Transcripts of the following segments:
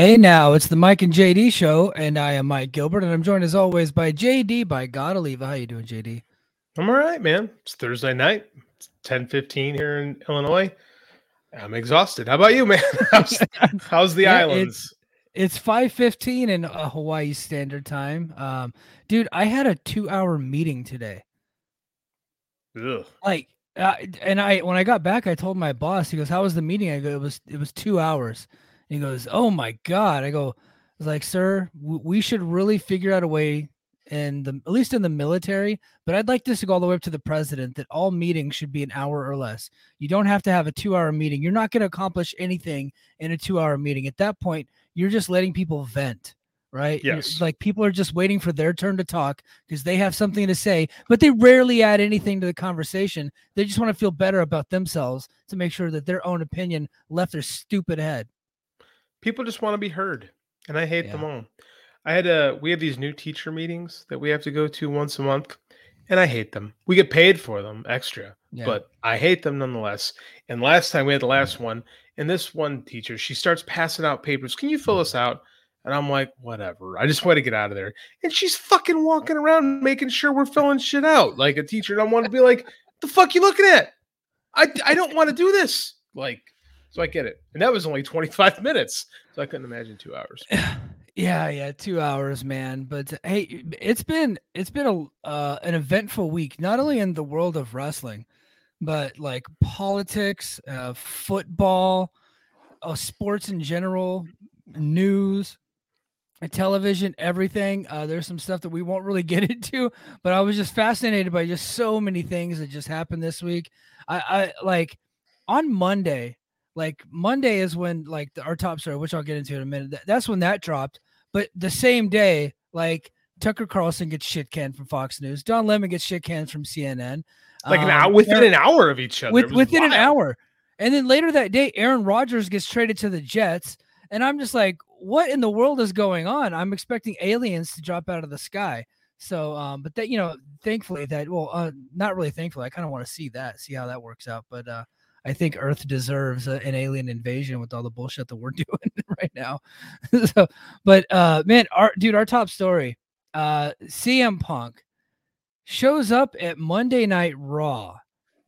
Hey, now it's the Mike and JD show, and I am Mike Gilbert, and I'm joined as always by JD by God Oliva. How you doing, JD? I'm all right, man. It's Thursday night. It's 10 15 here in Illinois. I'm exhausted. How about you, man? how's, how's the yeah, islands? It's, it's 5 15 in uh, Hawaii Standard Time. Um, dude, I had a two hour meeting today. Ugh. Like, uh, and I when I got back, I told my boss. He goes, "How was the meeting?" I go, "It was it was two hours." He goes, "Oh my god!" I go, "I was like, sir, we should really figure out a way, And the at least in the military, but I'd like this to go all the way up to the president that all meetings should be an hour or less. You don't have to have a two-hour meeting. You're not going to accomplish anything in a two-hour meeting. At that point, you're just letting people vent." right? Yes. Like people are just waiting for their turn to talk because they have something to say, but they rarely add anything to the conversation. They just want to feel better about themselves to make sure that their own opinion left their stupid head people just want to be heard, and I hate yeah. them all. I had a we have these new teacher meetings that we have to go to once a month, and I hate them. We get paid for them extra, yeah. but I hate them nonetheless. And last time we had the last mm. one, and this one teacher, she starts passing out papers. Can you fill mm. us out? And I'm like, whatever. I just want to get out of there. And she's fucking walking around making sure we're filling shit out like a teacher. I want to be like, the fuck you looking at? I I don't want to do this. Like, so I get it. And that was only 25 minutes. So I couldn't imagine two hours. Yeah, yeah, two hours, man. But hey, it's been it's been a uh, an eventful week, not only in the world of wrestling, but like politics, uh, football, uh, sports in general, news, television, everything. Uh, there's some stuff that we won't really get into, but I was just fascinated by just so many things that just happened this week. I, I like on Monday, like Monday is when like the, our top story, which I'll get into in a minute. that's when that dropped. But the same day, like Tucker Carlson gets shit canned from Fox News. Don Lemon gets shit canned from CNN. Like um, an hour within Aaron, an hour of each other. With, within wild. an hour. And then later that day, Aaron Rodgers gets traded to the Jets. And I'm just like, what in the world is going on? I'm expecting aliens to drop out of the sky. So, um, but that, you know, thankfully that, well, uh, not really thankfully, I kind of want to see that, see how that works out. But, uh, I think Earth deserves a, an alien invasion with all the bullshit that we're doing right now. so, but uh, man, our dude, our top story, uh, CM Punk shows up at Monday Night Raw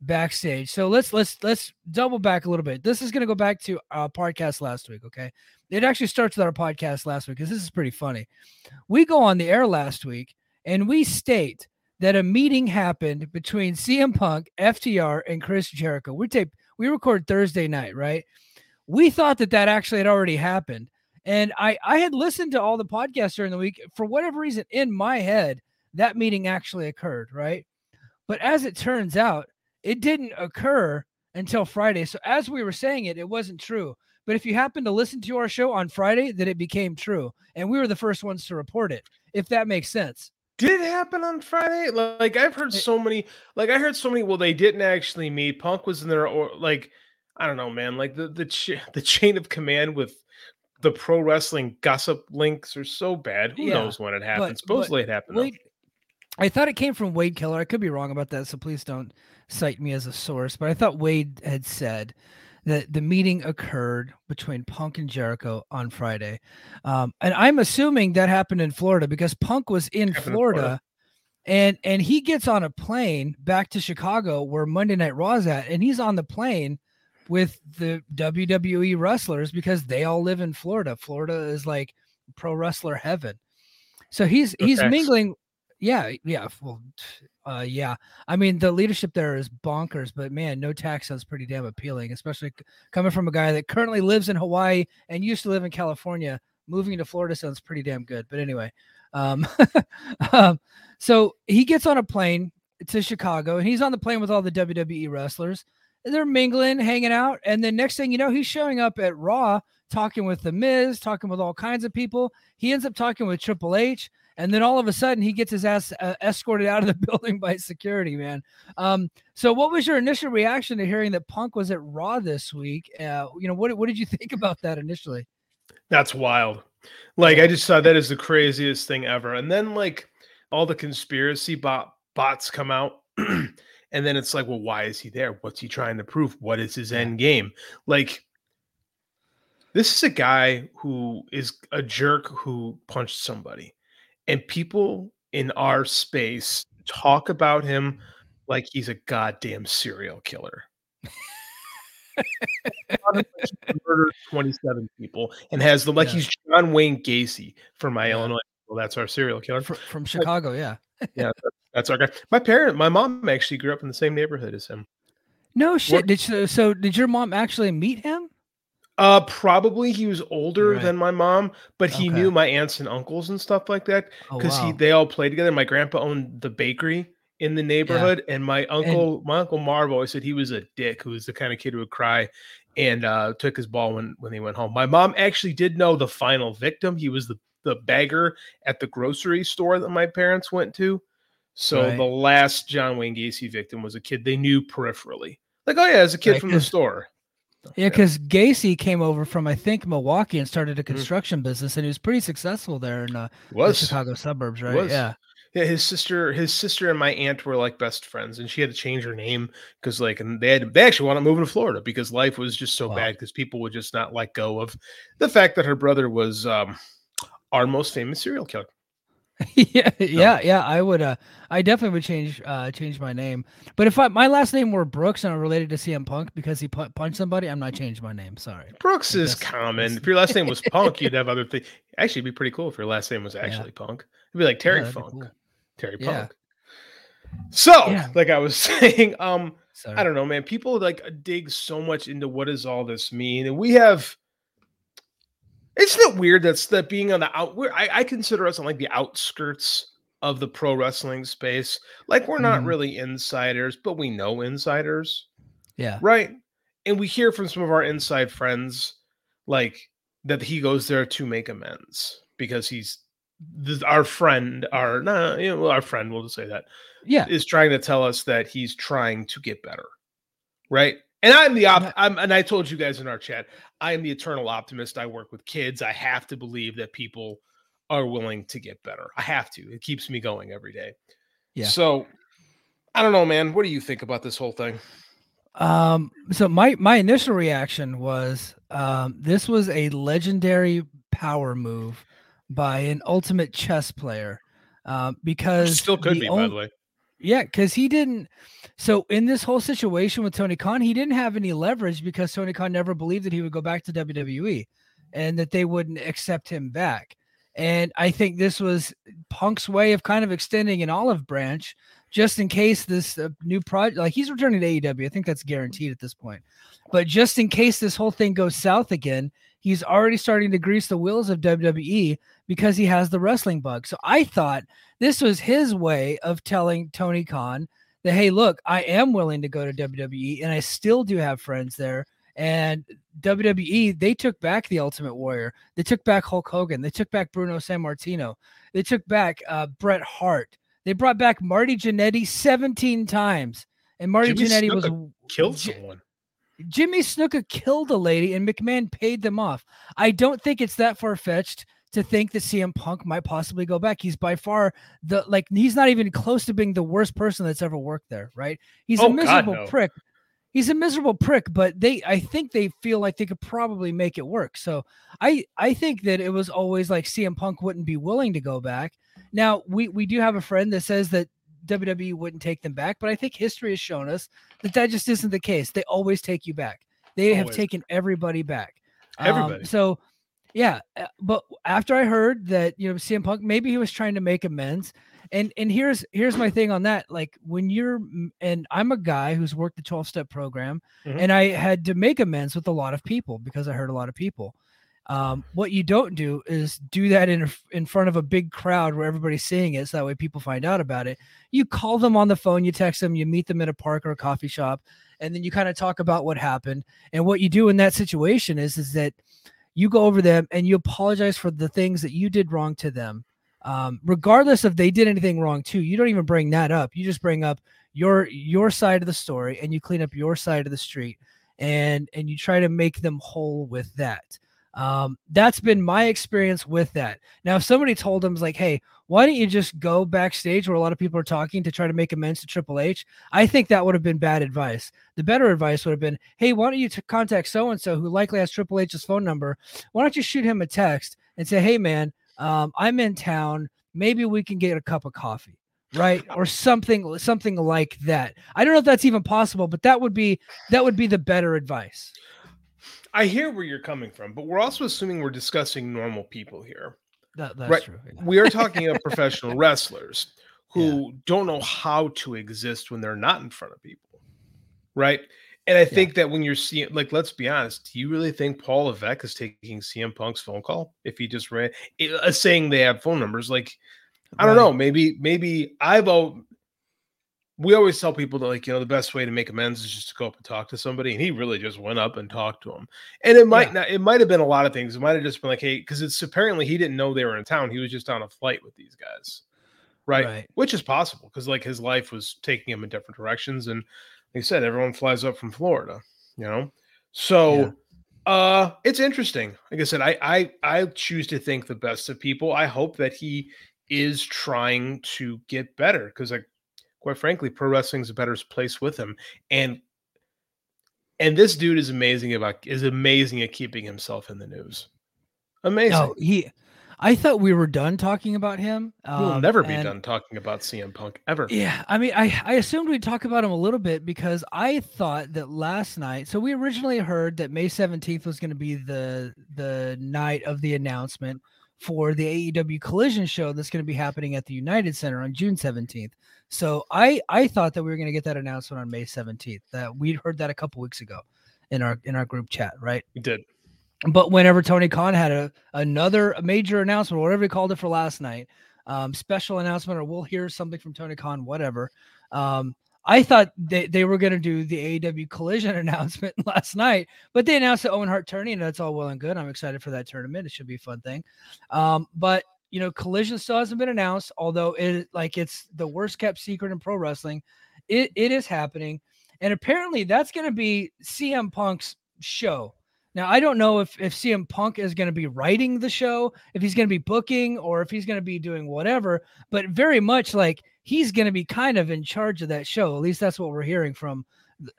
backstage. So let's let's let's double back a little bit. This is going to go back to our podcast last week. Okay, it actually starts with our podcast last week because this is pretty funny. We go on the air last week and we state that a meeting happened between CM Punk, FTR, and Chris Jericho. We tape we record Thursday night, right? We thought that that actually had already happened. And I, I had listened to all the podcasts during the week. For whatever reason, in my head, that meeting actually occurred, right? But as it turns out, it didn't occur until Friday. So as we were saying it, it wasn't true. But if you happen to listen to our show on Friday, then it became true. And we were the first ones to report it, if that makes sense. Did it happen on Friday? Like I've heard so many. Like I heard so many. Well, they didn't actually meet. Punk was in there, or like I don't know, man. Like the the ch- the chain of command with the pro wrestling gossip links are so bad. Who yeah, knows when it happened? But, Supposedly but it happened. Wade, I thought it came from Wade Keller. I could be wrong about that, so please don't cite me as a source. But I thought Wade had said that the meeting occurred between Punk and Jericho on Friday. Um, and I'm assuming that happened in Florida because Punk was in Florida, Florida, and and he gets on a plane back to Chicago where Monday Night Raw is at, and he's on the plane with the WWE wrestlers because they all live in Florida. Florida is like pro wrestler heaven. So he's he's mingling yeah, yeah. Well, uh, yeah. I mean, the leadership there is bonkers, but man, no tax sounds pretty damn appealing, especially coming from a guy that currently lives in Hawaii and used to live in California. Moving to Florida sounds pretty damn good. But anyway, um, um, so he gets on a plane to Chicago, and he's on the plane with all the WWE wrestlers. They're mingling, hanging out, and then next thing you know, he's showing up at Raw, talking with the Miz, talking with all kinds of people. He ends up talking with Triple H and then all of a sudden he gets his ass uh, escorted out of the building by security man. Um, so what was your initial reaction to hearing that punk was at raw this week? Uh, you know what, what did you think about that initially? That's wild. Like i just thought that is the craziest thing ever. And then like all the conspiracy bot bots come out and then it's like well why is he there? What's he trying to prove? What is his end game? Like This is a guy who is a jerk who punched somebody, and people in our space talk about him like he's a goddamn serial killer. murdered 27 people and has the like yeah. he's John Wayne Gacy for my yeah. Illinois. Well, that's our serial killer from, from Chicago. Yeah, yeah, that's our guy. My parent, my mom actually grew up in the same neighborhood as him. No shit. Did you, so? Did your mom actually meet him? Uh, probably he was older right. than my mom, but he okay. knew my aunts and uncles and stuff like that because oh, wow. he they all played together. My grandpa owned the bakery in the neighborhood, yeah. and my uncle, and, my uncle Marv always said he was a dick, who was the kind of kid who would cry and uh, took his ball when when he went home. My mom actually did know the final victim. He was the the bagger at the grocery store that my parents went to. So right. the last John Wayne Gacy victim was a kid they knew peripherally. Like, oh yeah, as a kid right, from the store. Yeah, because. Gacy came over from I think Milwaukee and started a mm. construction mm. business, and he was pretty successful there in, uh, was. the Chicago suburbs, right? Yeah. Yeah, his sister, his sister and my aunt were like best friends, and she had to change her name because like, and they had they actually want to move to Florida because life was just so wow. bad because people would just not let go of the fact that her brother was um, our most famous serial killer. yeah, yeah, yeah. I would. Uh, I definitely would change uh change my name. But if I, my last name were Brooks and I'm related to CM Punk because he pu- punched somebody, I'm not changing my name. Sorry. Brooks is common. If your last name was Punk, you'd have other things. Actually, it'd be pretty cool if your last name was actually yeah. Punk. It'd be like Terry yeah, Funk, cool. Terry yeah. Punk. So, like I was saying, um, Sorry. I don't know, man. People like dig so much into what does all this mean, and we have isn't it weird that's that being on the out? I, I consider us on like the outskirts of the pro wrestling space. Like we're not mm. really insiders, but we know insiders. Yeah. Right. And we hear from some of our inside friends like that he goes there to make amends because he's our friend, our nah, you know, our friend, we'll just say that. Yeah. Is trying to tell us that he's trying to get better. Right. And I'm the op- I'm, and I told you guys in our chat, I am the eternal optimist. I work with kids. I have to believe that people are willing to get better. I have to. It keeps me going every day. Yeah. So I don't know, man. What do you think about this whole thing? Um, so my my initial reaction was um this was a legendary power move by an ultimate chess player. Um, because still could be, only, by the way. Yeah, because he didn't. So in this whole situation with Tony Khan, he didn't have any leverage because Tony Khan never believed that he would go back to WWE, and that they wouldn't accept him back. And I think this was Punk's way of kind of extending an olive branch, just in case this uh, new project, like he's returning to AEW. I think that's guaranteed at this point. But just in case this whole thing goes south again, he's already starting to grease the wheels of WWE because he has the wrestling bug. So I thought this was his way of telling Tony Khan that, hey, look, I am willing to go to WWE and I still do have friends there. And WWE, they took back the Ultimate Warrior. They took back Hulk Hogan. They took back Bruno Sammartino. They took back uh, Bret Hart. They brought back Marty Jannetty 17 times. And Marty Jimmy Jannetty was killed someone. Jimmy Snuka killed a lady and McMahon paid them off. I don't think it's that far fetched to think that CM Punk might possibly go back. He's by far the like he's not even close to being the worst person that's ever worked there, right? He's oh, a miserable God, no. prick. He's a miserable prick, but they I think they feel like they could probably make it work. So I I think that it was always like CM Punk wouldn't be willing to go back. Now we we do have a friend that says that WWE wouldn't take them back, but I think history has shown us that that just isn't the case. They always take you back. They always. have taken everybody back. Everybody. Um, so, yeah, uh, but after I heard that you know CM Punk, maybe he was trying to make amends. And and here's here's my thing on that. Like when you're and I'm a guy who's worked the 12 step program, mm-hmm. and I had to make amends with a lot of people because I hurt a lot of people. Um, what you don't do is do that in in front of a big crowd where everybody's seeing it, so that way people find out about it. You call them on the phone, you text them, you meet them at a park or a coffee shop, and then you kind of talk about what happened. And what you do in that situation is is that you go over them and you apologize for the things that you did wrong to them, um, regardless if they did anything wrong too. You don't even bring that up. You just bring up your your side of the story and you clean up your side of the street and and you try to make them whole with that Um, that's been my experience with that. Now, if somebody told him like, "Hey, why don't you just go backstage where a lot of people are talking to try to make amends to Triple H?" I think that would have been bad advice. The better advice would have been, "Hey, why don't you t- contact so and so who likely has Triple H's phone number? Why don't you shoot him a text and say, "Hey, man, um, I'm in town. Maybe we can get a cup of coffee." right or something something like that i don't know if that's even possible but that would be that would be the better advice I hear where you're coming from, but we're also assuming we're discussing normal people here. That, that's right? true. Yeah. We are talking about professional wrestlers who yeah. don't know how to exist when they're not in front of people. Right. And I think yeah. that when you're seeing, like, let's be honest, do you really think Paul Levesque is taking CM Punk's phone call if he just ran, uh, saying they have phone numbers? Like, I don't know. Maybe, maybe I've we always tell people that like you know the best way to make amends is just to go up and talk to somebody and he really just went up and talked to him and it might yeah. not it might have been a lot of things it might have just been like hey because it's apparently he didn't know they were in town he was just on a flight with these guys right, right. which is possible because like his life was taking him in different directions and like I said everyone flies up from florida you know so yeah. uh it's interesting like i said i i i choose to think the best of people i hope that he is trying to get better because like quite frankly, pro wrestling's a better place with him. And and this dude is amazing about is amazing at keeping himself in the news. Amazing. No, he I thought we were done talking about him. Um, we'll never be and, done talking about CM Punk ever. Yeah, I mean, I I assumed we'd talk about him a little bit because I thought that last night. So we originally heard that May seventeenth was going to be the the night of the announcement for the AEW Collision show that's going to be happening at the United Center on June seventeenth. So I I thought that we were going to get that announcement on May 17th. That we'd heard that a couple weeks ago in our in our group chat, right? We did. But whenever Tony Khan had a another major announcement, whatever he called it for last night, um, special announcement, or we'll hear something from Tony Khan, whatever. Um, I thought they, they were going to do the AEW collision announcement last night, but they announced the Owen Hart tourney, and that's all well and good. I'm excited for that tournament. It should be a fun thing. Um, but you know, Collision still hasn't been announced, although it like it's the worst kept secret in pro wrestling. It it is happening, and apparently that's going to be CM Punk's show. Now I don't know if if CM Punk is going to be writing the show, if he's going to be booking, or if he's going to be doing whatever. But very much like he's going to be kind of in charge of that show. At least that's what we're hearing from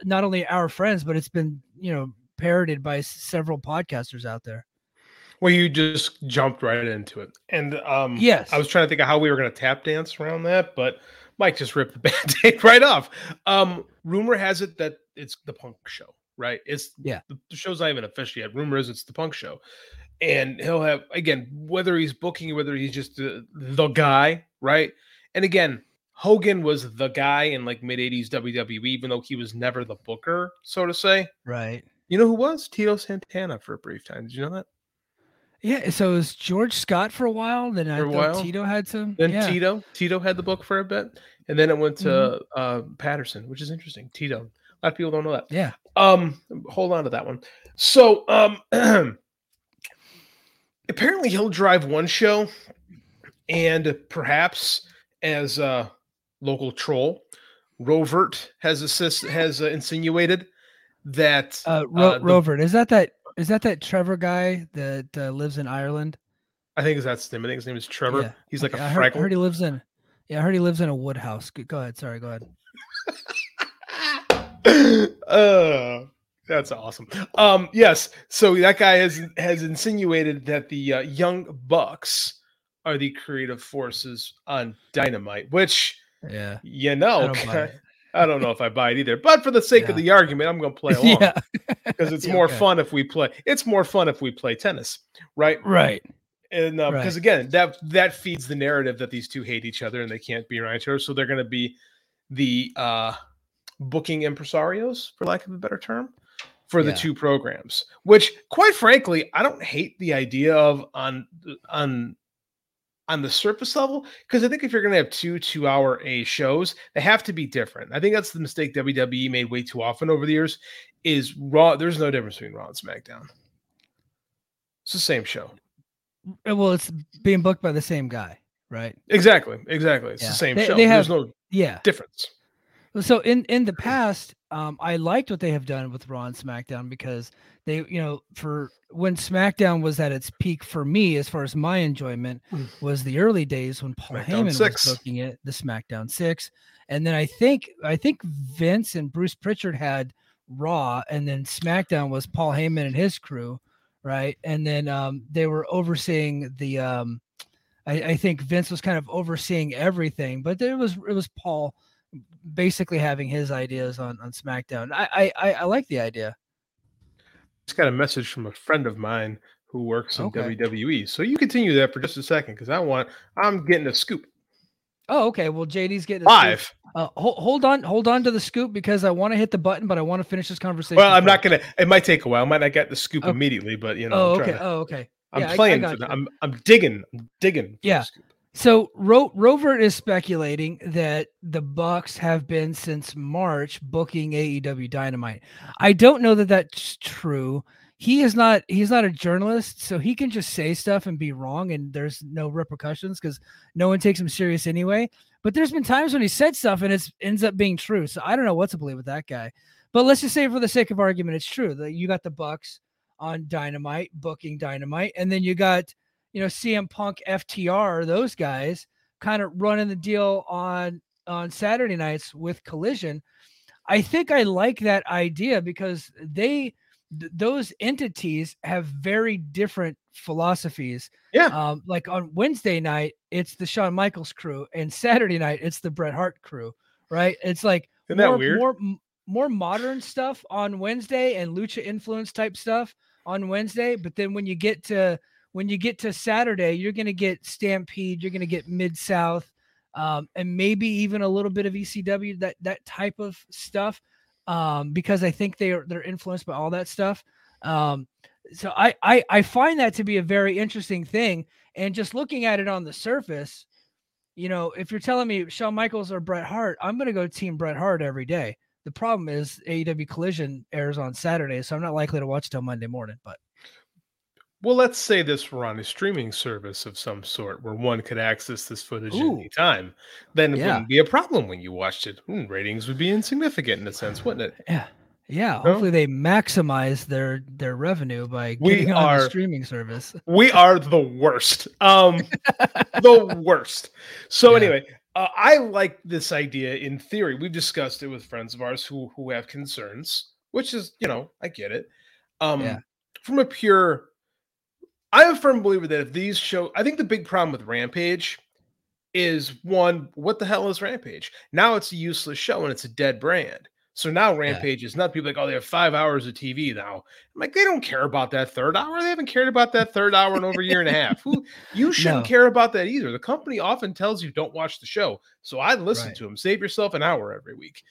not only our friends, but it's been you know parroted by several podcasters out there. Well, you just jumped right into it. And um yes, I was trying to think of how we were gonna tap dance around that, but Mike just ripped the band-aid right off. Um, rumor has it that it's the punk show, right? It's yeah, the, the show's not even official yet. Rumor is it's the punk show. And he'll have again, whether he's booking, or whether he's just the, the guy, right? And again, Hogan was the guy in like mid 80s WWE, even though he was never the booker, so to say. Right. You know who was? Tito Santana for a brief time. Did you know that? Yeah, so it was George Scott for a while. Then I while. Tito had some. Then yeah. Tito, Tito had the book for a bit, and then it went to mm-hmm. uh, Patterson, which is interesting. Tito, a lot of people don't know that. Yeah. Um, hold on to that one. So, um, apparently he'll drive one show, and perhaps as a local troll, Rovert has assist has uh, insinuated that uh, Ro- uh, the, Rovert is that that is that that Trevor guy that uh, lives in Ireland? I think is that's name. I think his name is Trevor. Yeah. He's like a I heard, I heard, he lives in. Yeah, I heard he lives in a wood house. Go ahead. Sorry. Go ahead. uh, that's awesome. Um, yes. So that guy has has insinuated that the uh, Young Bucks are the creative forces on Dynamite, which yeah, you know, I don't know if I buy it either, but for the sake yeah. of the argument, I'm going to play along. Because it's yeah, more okay. fun if we play. It's more fun if we play tennis, right? Right. And uh, right. because again, that that feeds the narrative that these two hate each other and they can't be around each other, so they're going to be the uh, booking impresarios, for lack of a better term, for the two programs. Which, quite frankly, I don't hate the idea of on on on the surface level because I think if you're going to have two two hour A shows, they have to be different. I think that's the mistake WWE made way too often over the years. Is Raw? There's no difference between Raw and SmackDown. It's the same show. Uh, well, it's being booked by the same guy, right? Exactly, exactly. It's yeah. the same they, show. They have, There's no yeah difference. So in in the past, um, I liked what they have done with Raw and SmackDown because they, you know, for when SmackDown was at its peak for me, as far as my enjoyment, mm. was the early days when Paul SmackDown Heyman six. was booking it, the SmackDown Six, and then I think I think Vince and Bruce Pritchard had Raw, and then SmackDown was Paul Heyman and his crew, right? And then um, they were overseeing the. Um, I, I think Vince was kind of overseeing everything, but it was it was Paul basically having his ideas on on SmackDown. I I, I like the idea. Just got a message from a friend of mine who works in okay. WWE. So you continue that for just a second because I want I'm getting a scoop. Oh, okay. Well, JD's getting five. Uh, hold, hold on, hold on to the scoop because I want to hit the button, but I want to finish this conversation. Well, I'm first. not gonna. It might take a while. I might not get the scoop okay. immediately, but you know. Oh, okay. To, oh, okay. I'm yeah, playing I, I for I'm I'm digging. I'm digging. Yeah. So Ro- Rover is speculating that the Bucks have been since March booking AEW Dynamite. I don't know that that's true. He is not he's not a journalist, so he can just say stuff and be wrong and there's no repercussions because no one takes him serious anyway. But there's been times when he said stuff and it ends up being true. So I don't know what to believe with that guy. But let's just say for the sake of argument, it's true that you got the Bucks on Dynamite, booking Dynamite, and then you got you know, CM Punk, FTR, those guys kind of running the deal on on Saturday nights with Collision. I think I like that idea because they th- those entities have very different philosophies. Yeah. Um, like on Wednesday night, it's the Shawn Michaels crew, and Saturday night, it's the Bret Hart crew. Right? It's like Isn't more, that weird? more more modern stuff on Wednesday and lucha influence type stuff on Wednesday. But then when you get to when you get to Saturday, you're going to get Stampede, you're going to get Mid South, um, and maybe even a little bit of ECW, that that type of stuff, um, because I think they are they're influenced by all that stuff. Um, so I, I I find that to be a very interesting thing, and just looking at it on the surface, you know, if you're telling me Shawn Michaels or Bret Hart, I'm going to go Team Bret Hart every day. The problem is AEW Collision airs on Saturday, so I'm not likely to watch till Monday morning. But well, let's say this were on a streaming service of some sort where one could access this footage Ooh. any time. Then it yeah. wouldn't be a problem when you watched it. Hmm, ratings would be insignificant in a sense, wouldn't it? Yeah. Yeah, hopefully they maximize their their revenue by getting we on are, the streaming service. We are the worst. Um the worst. So yeah. anyway, uh, I like this idea in theory. We've discussed it with friends of ours who who have concerns, which is, you know, I get it. Um yeah. from a pure I'm a firm believer that if these show, I think the big problem with Rampage is one, what the hell is Rampage? Now it's a useless show and it's a dead brand. So now Rampage yeah. is not people like, oh, they have five hours of TV now. I'm like, they don't care about that third hour. They haven't cared about that third hour in over a year and a half. Who you shouldn't no. care about that either. The company often tells you don't watch the show. So I listen right. to them. Save yourself an hour every week.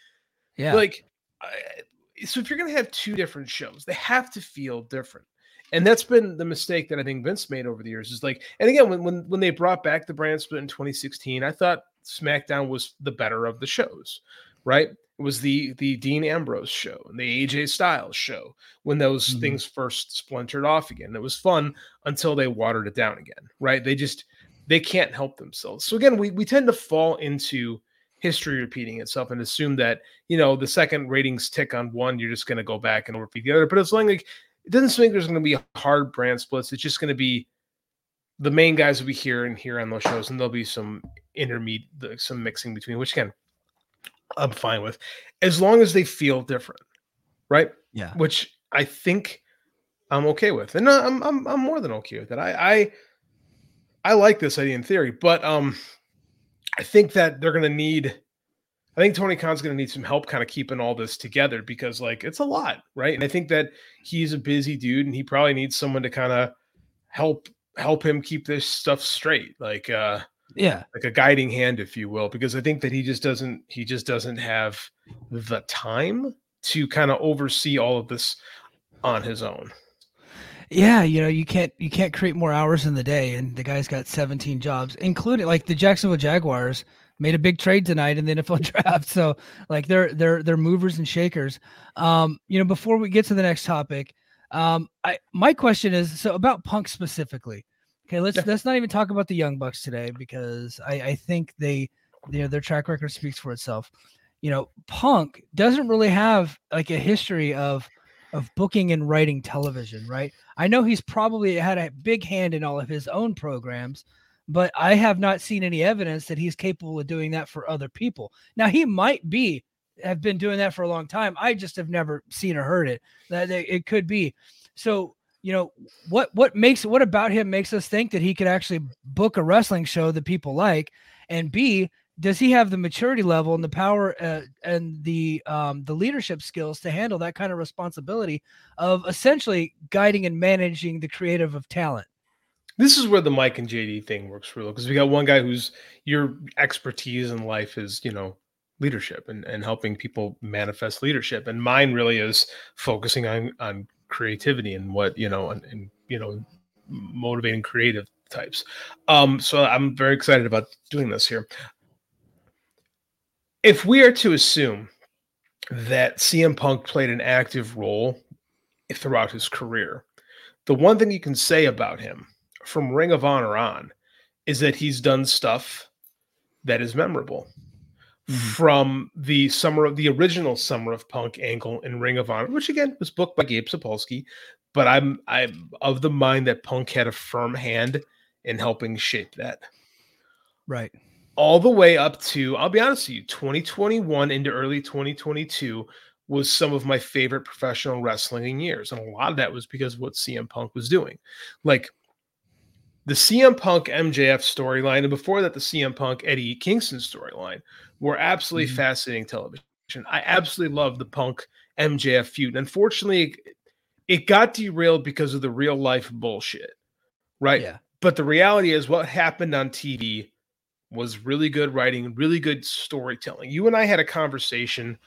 Yeah. Like, so if you're gonna have two different shows, they have to feel different and that's been the mistake that I think Vince made over the years. Is like, and again, when when when they brought back the brand split in 2016, I thought SmackDown was the better of the shows, right? It was the the Dean Ambrose show and the AJ Styles show when those mm-hmm. things first splintered off again. It was fun until they watered it down again, right? They just they can't help themselves. So again, we we tend to fall into history repeating itself and assume that you know the second ratings tick on one, you're just going to go back and repeat the other. But it's like it doesn't seem like there's going to be hard brand splits. It's just going to be the main guys will be here and here on those shows, and there'll be some intermediate, some mixing between, which again, I'm fine with, as long as they feel different, right? Yeah. Which I think I'm okay with, and I'm I'm I'm more than okay with it. I I I like this idea in theory, but um, I think that they're going to need I think Tony Khan's going to need some help kind of keeping all this together because like it's a lot, right? And I think that he's a busy dude and he probably needs someone to kind of help help him keep this stuff straight. Like uh yeah, like a guiding hand if you will because I think that he just doesn't he just doesn't have the time to kind of oversee all of this on his own. Yeah, you know, you can't you can't create more hours in the day and the guy's got 17 jobs, including like the Jacksonville Jaguars made a big trade tonight in the NFL draft. So like they're they're they're movers and shakers. Um, you know, before we get to the next topic, um, I my question is so about Punk specifically. Okay, let's yeah. let's not even talk about the Young Bucks today because I, I think they you know their track record speaks for itself. you know, Punk doesn't really have like a history of of booking and writing television, right? I know he's probably had a big hand in all of his own programs, but I have not seen any evidence that he's capable of doing that for other people. Now he might be have been doing that for a long time. I just have never seen or heard it. That it could be. So, you know, what what makes what about him makes us think that he could actually book a wrestling show that people like and B does he have the maturity level and the power uh, and the um, the leadership skills to handle that kind of responsibility of essentially guiding and managing the creative of talent? This is where the Mike and JD thing works real because we got one guy who's your expertise in life is you know leadership and, and helping people manifest leadership, and mine really is focusing on on creativity and what you know and, and you know motivating creative types. Um, so I'm very excited about doing this here if we are to assume that CM Punk played an active role throughout his career, the one thing you can say about him from Ring of Honor on is that he's done stuff that is memorable. Mm-hmm. From the summer of the original Summer of Punk angle in Ring of Honor, which again was booked by Gabe Sapolsky, but I'm I'm of the mind that Punk had a firm hand in helping shape that. Right all the way up to, I'll be honest with you, 2021 into early 2022 was some of my favorite professional wrestling in years. And a lot of that was because of what CM Punk was doing. Like the CM Punk MJF storyline, and before that, the CM Punk Eddie Kingston storyline were absolutely mm-hmm. fascinating television. I absolutely love the Punk MJF feud. Unfortunately, it got derailed because of the real life bullshit, right? Yeah. But the reality is, what happened on TV was really good writing, really good storytelling. You and I had a conversation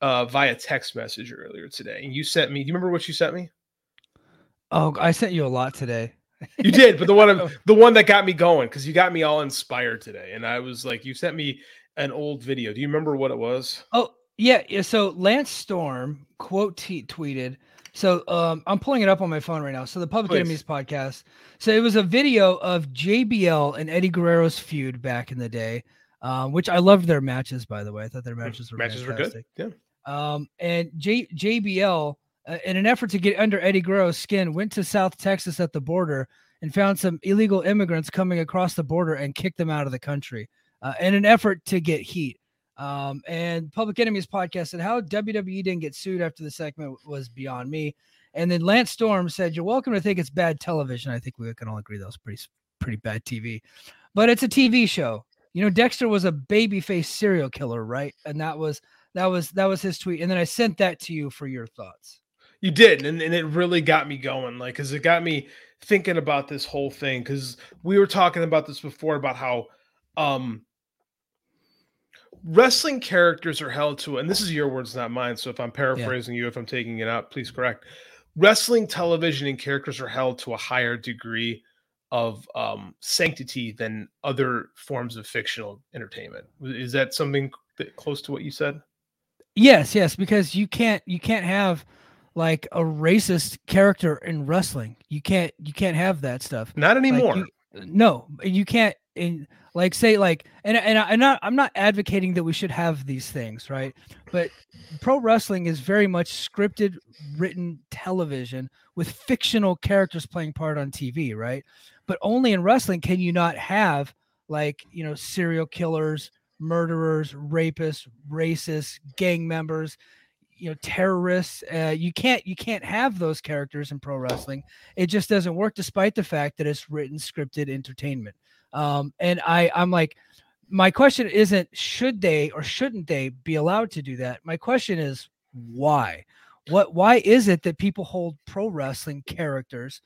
uh, via text message earlier today, and you sent me. Do you remember what you sent me? Oh, I sent you a lot today. You did, but the one the one that got me going because you got me all inspired today, and I was like, you sent me an old video. Do you remember what it was? Oh yeah, yeah. So Lance Storm quote t- tweeted so um, I'm pulling it up on my phone right now. So the Public Please. Enemies podcast. So it was a video of JBL and Eddie Guerrero's feud back in the day, um, which I loved their matches. By the way, I thought their hmm. matches were matches fantastic. were good. Yeah. Um, and J- JBL, uh, in an effort to get under Eddie Guerrero's skin, went to South Texas at the border and found some illegal immigrants coming across the border and kicked them out of the country uh, in an effort to get heat. Um, and Public Enemies podcast said how WWE didn't get sued after the segment was beyond me. And then Lance Storm said, "You're welcome to think it's bad television." I think we can all agree that was pretty pretty bad TV, but it's a TV show. You know, Dexter was a babyface serial killer, right? And that was that was that was his tweet. And then I sent that to you for your thoughts. You did, and, and it really got me going. Like, because it got me thinking about this whole thing. Because we were talking about this before about how um wrestling characters are held to, and this is your words, not mine. So if I'm paraphrasing yeah. you, if I'm taking it out, please correct. Wrestling television and characters are held to a higher degree of um, sanctity than other forms of fictional entertainment. Is that something that close to what you said? Yes, yes, because you can't you can't have like a racist character in wrestling. You can't you can't have that stuff. Not anymore. Like you, no, you can't in like say like and and I, am not I'm not advocating that we should have these things, right? But pro wrestling is very much scripted, written television with fictional characters playing part on TV, right? But only in wrestling can you not have like you know serial killers, murderers, rapists, racists, gang members, you know terrorists uh, you can't you can't have those characters in pro wrestling it just doesn't work despite the fact that it's written scripted entertainment um, and I, I'm like, my question isn't should they or shouldn't they be allowed to do that? My question is why? What why is it that people hold pro wrestling characters?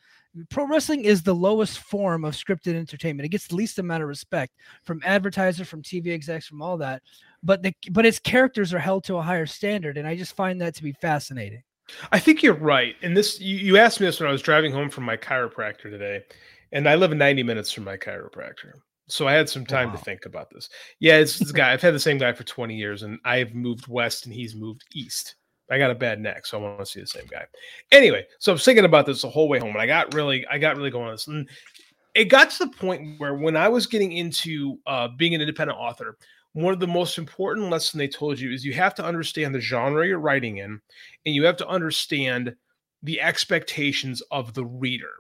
Pro wrestling is the lowest form of scripted entertainment. It gets the least amount of respect from advertisers, from TV execs, from all that. But the but its characters are held to a higher standard, and I just find that to be fascinating. I think you're right. And this you, you asked me this when I was driving home from my chiropractor today and I live 90 minutes from my chiropractor. So I had some time wow. to think about this. Yeah, it's this guy. I've had the same guy for 20 years, and I've moved west and he's moved east. I got a bad neck, so I want to see the same guy. Anyway, so I was thinking about this the whole way home, and I got really, I got really going on this. And it got to the point where when I was getting into uh, being an independent author, one of the most important lessons they told you is you have to understand the genre you're writing in, and you have to understand the expectations of the reader.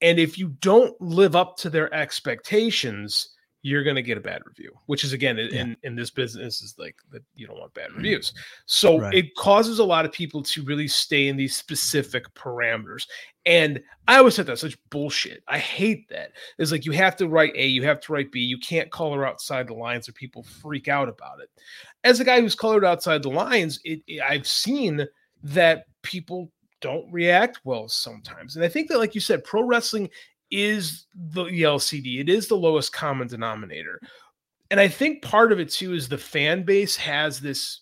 And if you don't live up to their expectations, you're going to get a bad review, which is again yeah. in in this business is like that you don't want bad mm. reviews. So right. it causes a lot of people to really stay in these specific parameters. And I always said that's such bullshit. I hate that. It's like you have to write A, you have to write B. You can't color outside the lines or people freak out about it. As a guy who's colored outside the lines, it, it I've seen that people don't react well sometimes. And I think that, like you said, pro wrestling is the LCD. It is the lowest common denominator. And I think part of it too is the fan base has this.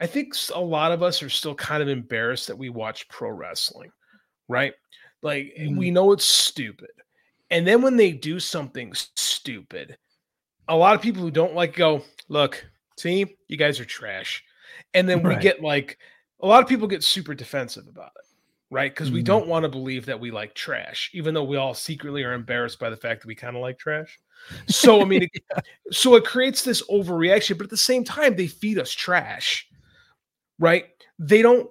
I think a lot of us are still kind of embarrassed that we watch pro wrestling, right? Like mm. we know it's stupid. And then when they do something stupid, a lot of people who don't like go, look, see, you guys are trash. And then we get like a lot of people get super defensive about it right? Because mm-hmm. we don't want to believe that we like trash, even though we all secretly are embarrassed by the fact that we kind of like trash. So I mean, it, so it creates this overreaction, but at the same time, they feed us trash, right? They don't.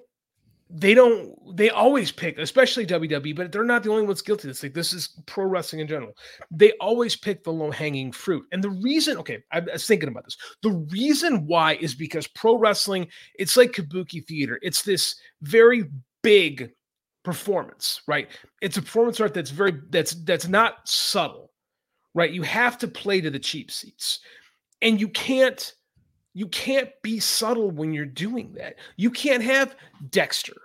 They don't. They always pick, especially WWE, but they're not the only ones guilty. This like this is pro wrestling in general. They always pick the low hanging fruit, and the reason, okay, I was thinking about this. The reason why is because pro wrestling, it's like kabuki theater. It's this very big performance, right? It's a performance art that's very that's that's not subtle, right? You have to play to the cheap seats. And you can't you can't be subtle when you're doing that. You can't have Dexter,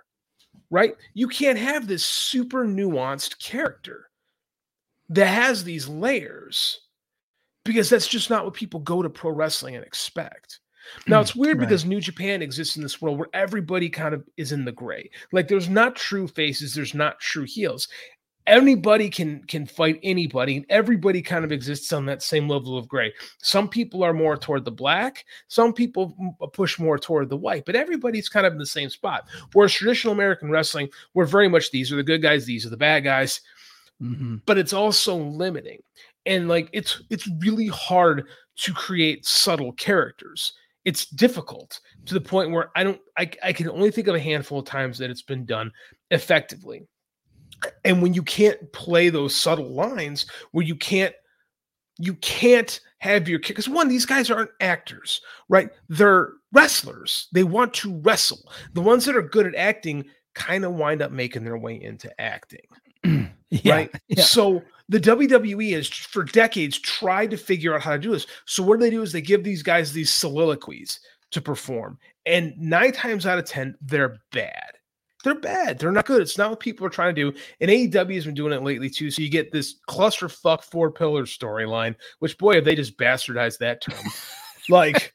right? You can't have this super nuanced character that has these layers because that's just not what people go to pro wrestling and expect. Now it's weird right. because New Japan exists in this world where everybody kind of is in the gray. Like there's not true faces, there's not true heels. Anybody can can fight anybody, and everybody kind of exists on that same level of gray. Some people are more toward the black, some people push more toward the white, but everybody's kind of in the same spot. Whereas traditional American wrestling, we're very much these are the good guys, these are the bad guys, mm-hmm. but it's also limiting, and like it's it's really hard to create subtle characters it's difficult to the point where I don't I, I can only think of a handful of times that it's been done effectively. And when you can't play those subtle lines where you can't you can't have your kick because one these guys aren't actors right? They're wrestlers. They want to wrestle. The ones that are good at acting kind of wind up making their way into acting. Yeah, right? yeah. so the WWE has for decades tried to figure out how to do this. So what do they do is they give these guys these soliloquies to perform. And nine times out of 10, they're bad. They're bad. They're not good. It's not what people are trying to do. And AEW has been doing it lately too. So you get this clusterfuck four pillar storyline, which boy, have they just bastardized that term. like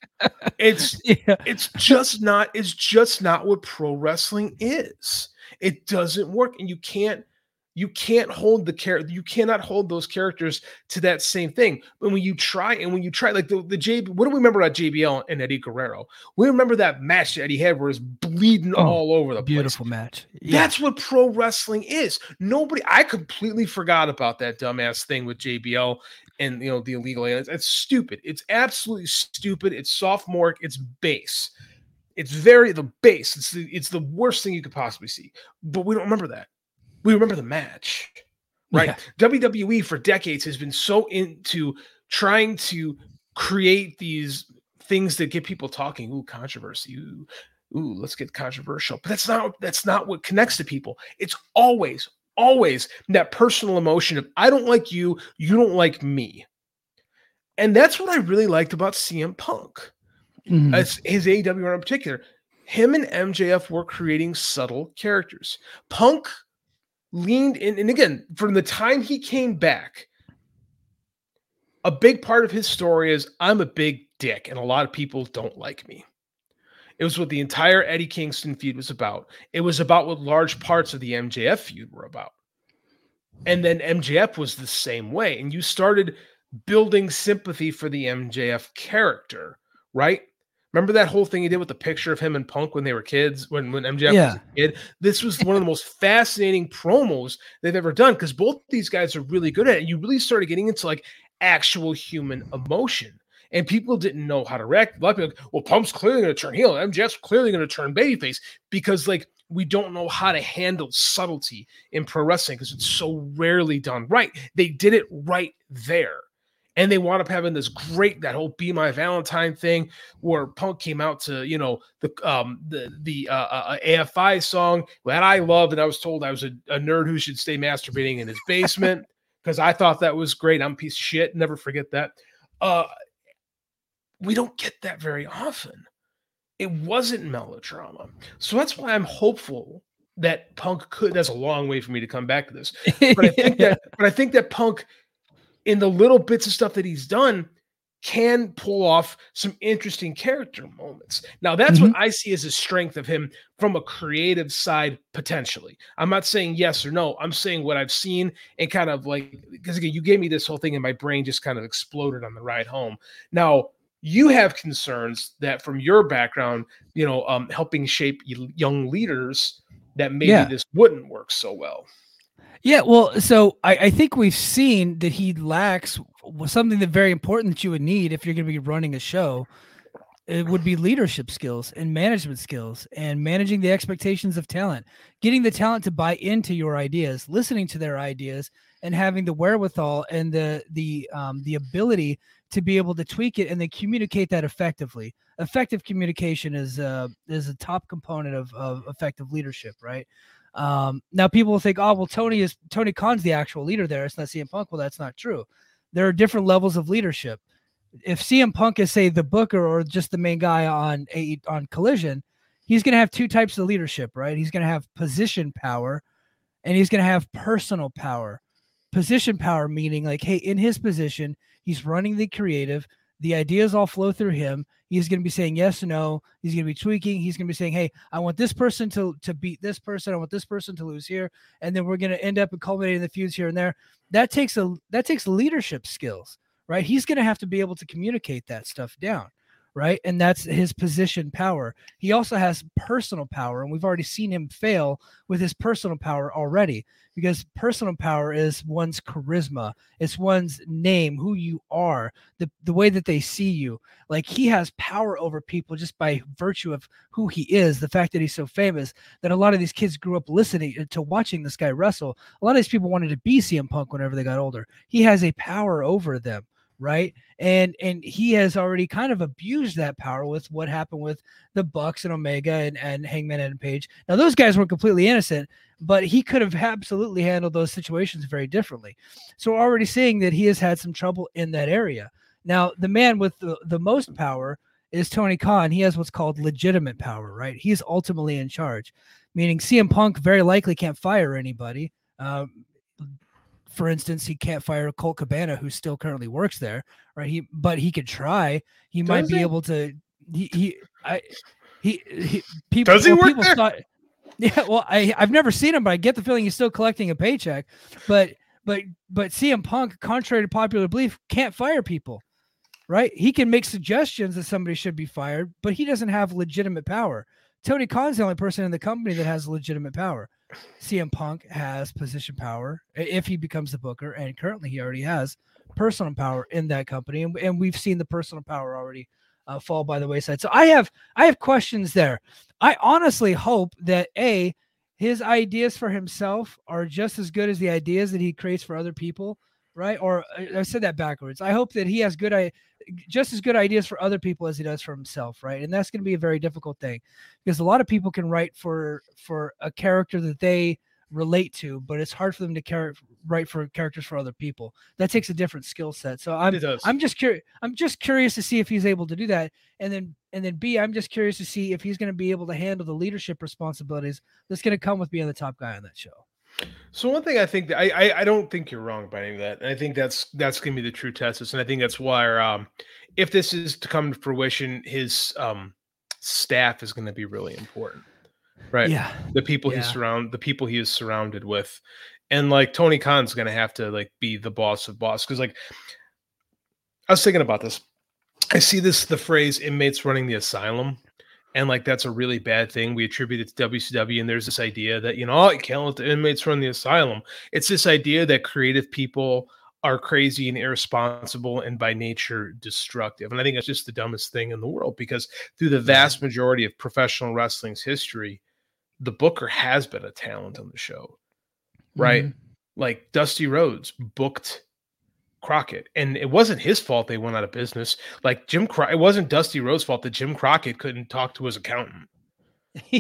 it's yeah. it's just not it's just not what pro wrestling is. It doesn't work. And you can't you can't hold the character you cannot hold those characters to that same thing. But when you try and when you try like the, the j what do we remember about jbl and eddie guerrero? We remember that match that eddie had where he's bleeding oh, all over the beautiful place. match yeah. that's what pro wrestling is. Nobody i completely forgot about that dumbass thing with jbl and you know the illegal aliens. It's stupid. It's absolutely stupid. It's sophomoric. It's base. It's very the base. It's the, it's the worst thing you could possibly see. But we don't remember that we remember the match, right? Yeah. WWE for decades has been so into trying to create these things that get people talking. Ooh, controversy. Ooh, ooh, let's get controversial. But that's not that's not what connects to people. It's always, always that personal emotion of I don't like you, you don't like me. And that's what I really liked about CM Punk. Mm-hmm. As his AEW in particular. Him and MJF were creating subtle characters. Punk leaned in. And again, from the time he came back, a big part of his story is I'm a big dick and a lot of people don't like me. It was what the entire Eddie Kingston feud was about. It was about what large parts of the MJF feud were about. And then MJF was the same way. And you started building sympathy for the MJF character, right? Remember that whole thing he did with the picture of him and Punk when they were kids, when when MJF yeah. was a kid? This was one of the most fascinating promos they've ever done because both these guys are really good at it. You really started getting into like actual human emotion. and people didn't know how to react. A lot of people, like, well, Punk's clearly going to turn heel, MJF's clearly going to turn babyface because like we don't know how to handle subtlety in pro wrestling because it's so rarely done right. They did it right there. And they wound up having this great that whole "Be My Valentine" thing, where Punk came out to you know the um the the uh, uh, AFI song that I loved, and I was told I was a, a nerd who should stay masturbating in his basement because I thought that was great. I'm a piece of shit. Never forget that. Uh, we don't get that very often. It wasn't melodrama. So that's why I'm hopeful that Punk could. That's a long way for me to come back to this. But I think that but I think that Punk, in the little bits of stuff that he's done, can pull off some interesting character moments. Now, that's mm-hmm. what I see as a strength of him from a creative side, potentially. I'm not saying yes or no. I'm saying what I've seen and kind of like, because again, you gave me this whole thing and my brain just kind of exploded on the ride home. Now, you have concerns that from your background, you know, um, helping shape young leaders, that maybe yeah. this wouldn't work so well. Yeah, well, so I, I, think we've seen that he lacks something that very important that you would need if you're going to be running a show. It would be leadership skills and management skills and managing the expectations of talent, getting the talent to buy into your ideas, listening to their ideas, and having the wherewithal and the the um, the ability to be able to tweak it and then communicate that effectively. Effective communication is uh, is a top component of, of effective leadership, right? Um, now people will think, oh well, Tony is Tony Khan's the actual leader there. It's not CM Punk. Well, that's not true. There are different levels of leadership. If CM Punk is say the booker or just the main guy on a on Collision, he's going to have two types of leadership, right? He's going to have position power, and he's going to have personal power. Position power meaning like, hey, in his position, he's running the creative the ideas all flow through him. He's going to be saying yes or no. He's going to be tweaking. He's going to be saying, "Hey, I want this person to to beat this person. I want this person to lose here," and then we're going to end up and culminating the feuds here and there. That takes a that takes leadership skills, right? He's going to have to be able to communicate that stuff down right? And that's his position power. He also has personal power, and we've already seen him fail with his personal power already because personal power is one's charisma, it's one's name, who you are, the, the way that they see you. Like he has power over people just by virtue of who he is, the fact that he's so famous that a lot of these kids grew up listening uh, to watching this guy wrestle. A lot of these people wanted to be CM Punk whenever they got older. He has a power over them right? And and he has already kind of abused that power with what happened with the Bucks and Omega and, and Hangman and Page. Now those guys weren't completely innocent, but he could have absolutely handled those situations very differently. So we're already seeing that he has had some trouble in that area. Now the man with the, the most power is Tony Khan. He has what's called legitimate power, right? He's ultimately in charge, meaning CM Punk very likely can't fire anybody. Um, for instance, he can't fire Colt Cabana, who still currently works there, right? He, but he could try. He Does might be able to. He, he, I, he, he people. Does he well, work there? Thought, yeah, well, I, I've never seen him, but I get the feeling he's still collecting a paycheck. But, but, but CM Punk, contrary to popular belief, can't fire people, right? He can make suggestions that somebody should be fired, but he doesn't have legitimate power. Tony Khan's the only person in the company that has legitimate power. CM Punk has position power if he becomes the booker, and currently he already has personal power in that company, and, and we've seen the personal power already uh, fall by the wayside. So I have I have questions there. I honestly hope that a his ideas for himself are just as good as the ideas that he creates for other people, right? Or uh, I said that backwards. I hope that he has good I just as good ideas for other people as he does for himself, right? And that's going to be a very difficult thing because a lot of people can write for for a character that they relate to, but it's hard for them to car- write for characters for other people. That takes a different skill set. So I'm I'm just curious. I'm just curious to see if he's able to do that, and then and then B, I'm just curious to see if he's going to be able to handle the leadership responsibilities that's going to come with being the top guy on that show. So one thing I think that I, I, I don't think you're wrong by any of that, and I think that's that's gonna be the true test. And I think that's why um, if this is to come to fruition, his um, staff is going to be really important, right? Yeah, the people yeah. he surround the people he is surrounded with, and like Tony Khan's going to have to like be the boss of boss because like I was thinking about this. I see this the phrase inmates running the asylum and like that's a really bad thing. We attribute it to WCW, and there's this idea that you know, oh, you can't let the inmates run the asylum. It's this idea that creative people are crazy and irresponsible and by nature destructive. And I think that's just the dumbest thing in the world because through the vast majority of professional wrestling's history, the Booker has been a talent on the show, right? Mm-hmm. Like Dusty Rhodes booked Crockett, and it wasn't his fault they went out of business. Like Jim, Cro- it wasn't Dusty Rhodes' fault that Jim Crockett couldn't talk to his accountant.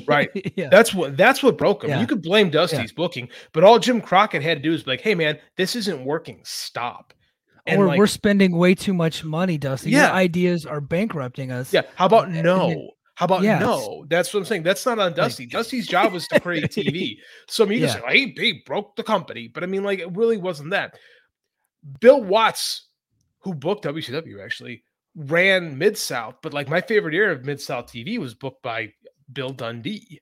right. yeah. That's what that's what broke him. Yeah. You could blame Dusty's yeah. booking, but all Jim Crockett had to do is be like, "Hey, man, this isn't working. Stop." And or like, we're spending way too much money, Dusty. Yeah. Your ideas are bankrupting us. Yeah. How about no? How about yes. no? That's what I'm saying. That's not on Dusty. Like, Dusty's job was to create TV. So I mean, you yeah. say, hey, he broke the company, but I mean, like, it really wasn't that. Bill Watts, who booked WCW, actually ran Mid South, but like my favorite era of Mid South TV was booked by Bill Dundee,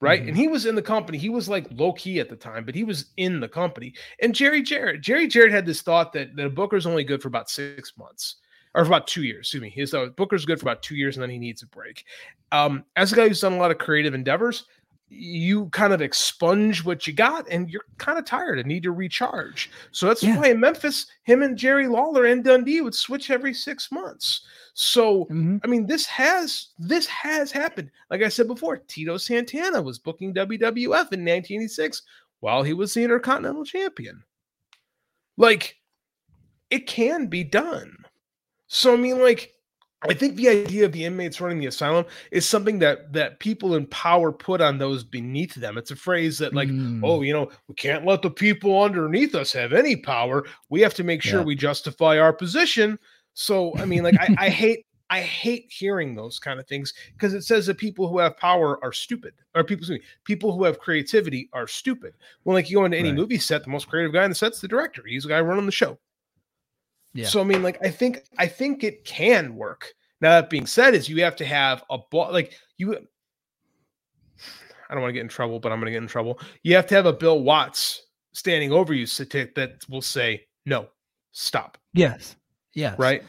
right? Mm-hmm. And he was in the company. He was like low key at the time, but he was in the company. And Jerry Jarrett, Jerry Jarrett had this thought that, that a Booker's only good for about six months or for about two years. Excuse me. His uh, Booker's good for about two years, and then he needs a break. Um, as a guy who's done a lot of creative endeavors, you kind of expunge what you got, and you're kind of tired and need to recharge. So that's yeah. why in Memphis, him and Jerry Lawler and Dundee would switch every six months. So mm-hmm. I mean, this has this has happened. Like I said before, Tito Santana was booking WWF in 1986 while he was the Intercontinental Champion. Like, it can be done. So I mean, like, I think the idea of the inmates running the asylum is something that that people in power put on those beneath them. It's a phrase that, like, mm. oh, you know, we can't let the people underneath us have any power. We have to make sure yeah. we justify our position. So, I mean, like, I, I hate I hate hearing those kind of things because it says that people who have power are stupid, or people, me, people who have creativity are stupid. Well, like you go into any right. movie set, the most creative guy in the set's the director. He's the guy running the show. Yeah. So I mean, like I think I think it can work. Now that being said, is you have to have a ball like you. I don't want to get in trouble, but I'm going to get in trouble. You have to have a Bill Watts standing over you that will say no, stop. Yes. Yes. Right.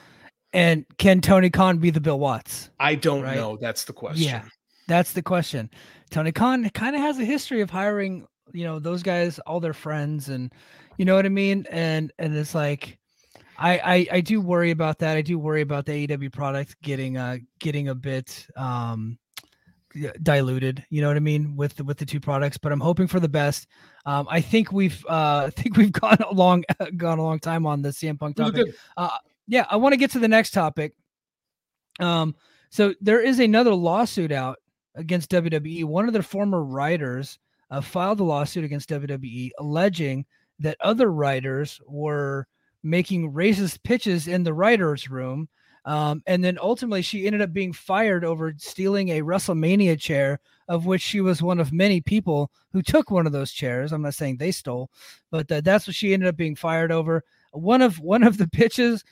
And can Tony Khan be the Bill Watts? I don't right? know. That's the question. Yeah, that's the question. Tony Khan kind of has a history of hiring, you know, those guys, all their friends, and you know what I mean. And and it's like I, I, I do worry about that. I do worry about the AEW product getting uh getting a bit um diluted. You know what I mean with the, with the two products. But I'm hoping for the best. Um, I think we've uh I think we've gone a long gone a long time on the CM Punk topic. Uh, yeah, I want to get to the next topic. Um, so there is another lawsuit out against WWE. One of their former writers uh, filed a lawsuit against WWE alleging that other writers were making racist pitches in the writers' room. Um, and then ultimately, she ended up being fired over stealing a WrestleMania chair, of which she was one of many people who took one of those chairs. I'm not saying they stole, but uh, that's what she ended up being fired over. One of one of the pitches.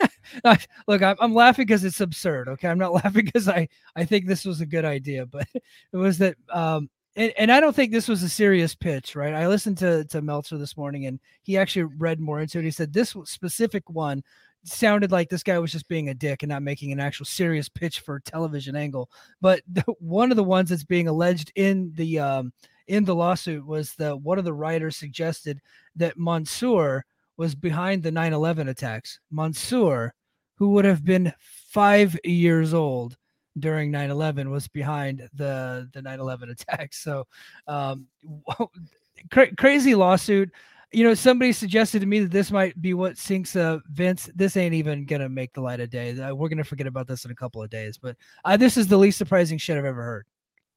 look, I'm, I'm laughing because it's absurd. Okay, I'm not laughing because I I think this was a good idea, but it was that um, and, and I don't think this was a serious pitch, right? I listened to to Meltzer this morning, and he actually read more into it. He said this specific one sounded like this guy was just being a dick and not making an actual serious pitch for television angle. But the, one of the ones that's being alleged in the um, in the lawsuit was that one of the writers suggested that Mansoor was behind the 9/11 attacks. Mansoor, who would have been five years old during 9-11 was behind the the 9-11 attacks so um cra- crazy lawsuit. You know somebody suggested to me that this might be what sinks uh vince. This ain't even gonna make the light of day. We're gonna forget about this in a couple of days but uh, this is the least surprising shit i've ever heard.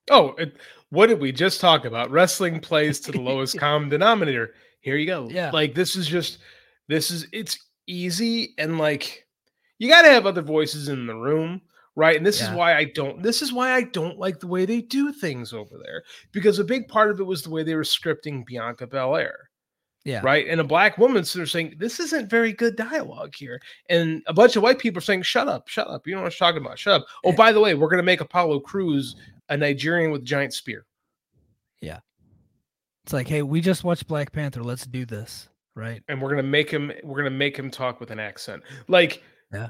Oh it, what did we just talk about? Wrestling plays to the lowest common denominator. Here you go. Yeah. Like this is just this is it's easy and like you got to have other voices in the room right? And this yeah. is why i don't this is why i don't like the way they do things over there because a big part of it was the way they were scripting bianca belair yeah. right? And a black woman so they're saying this isn't very good dialogue here and a bunch of white people are saying shut up shut up you don't know what i'm talking about shut up. Oh by the way we're going to make apollo Crews a nigerian with a giant spear. Yeah. It's like hey we just watched black panther let's do this right? And we're going to make him we're going to make him talk with an accent. Like yeah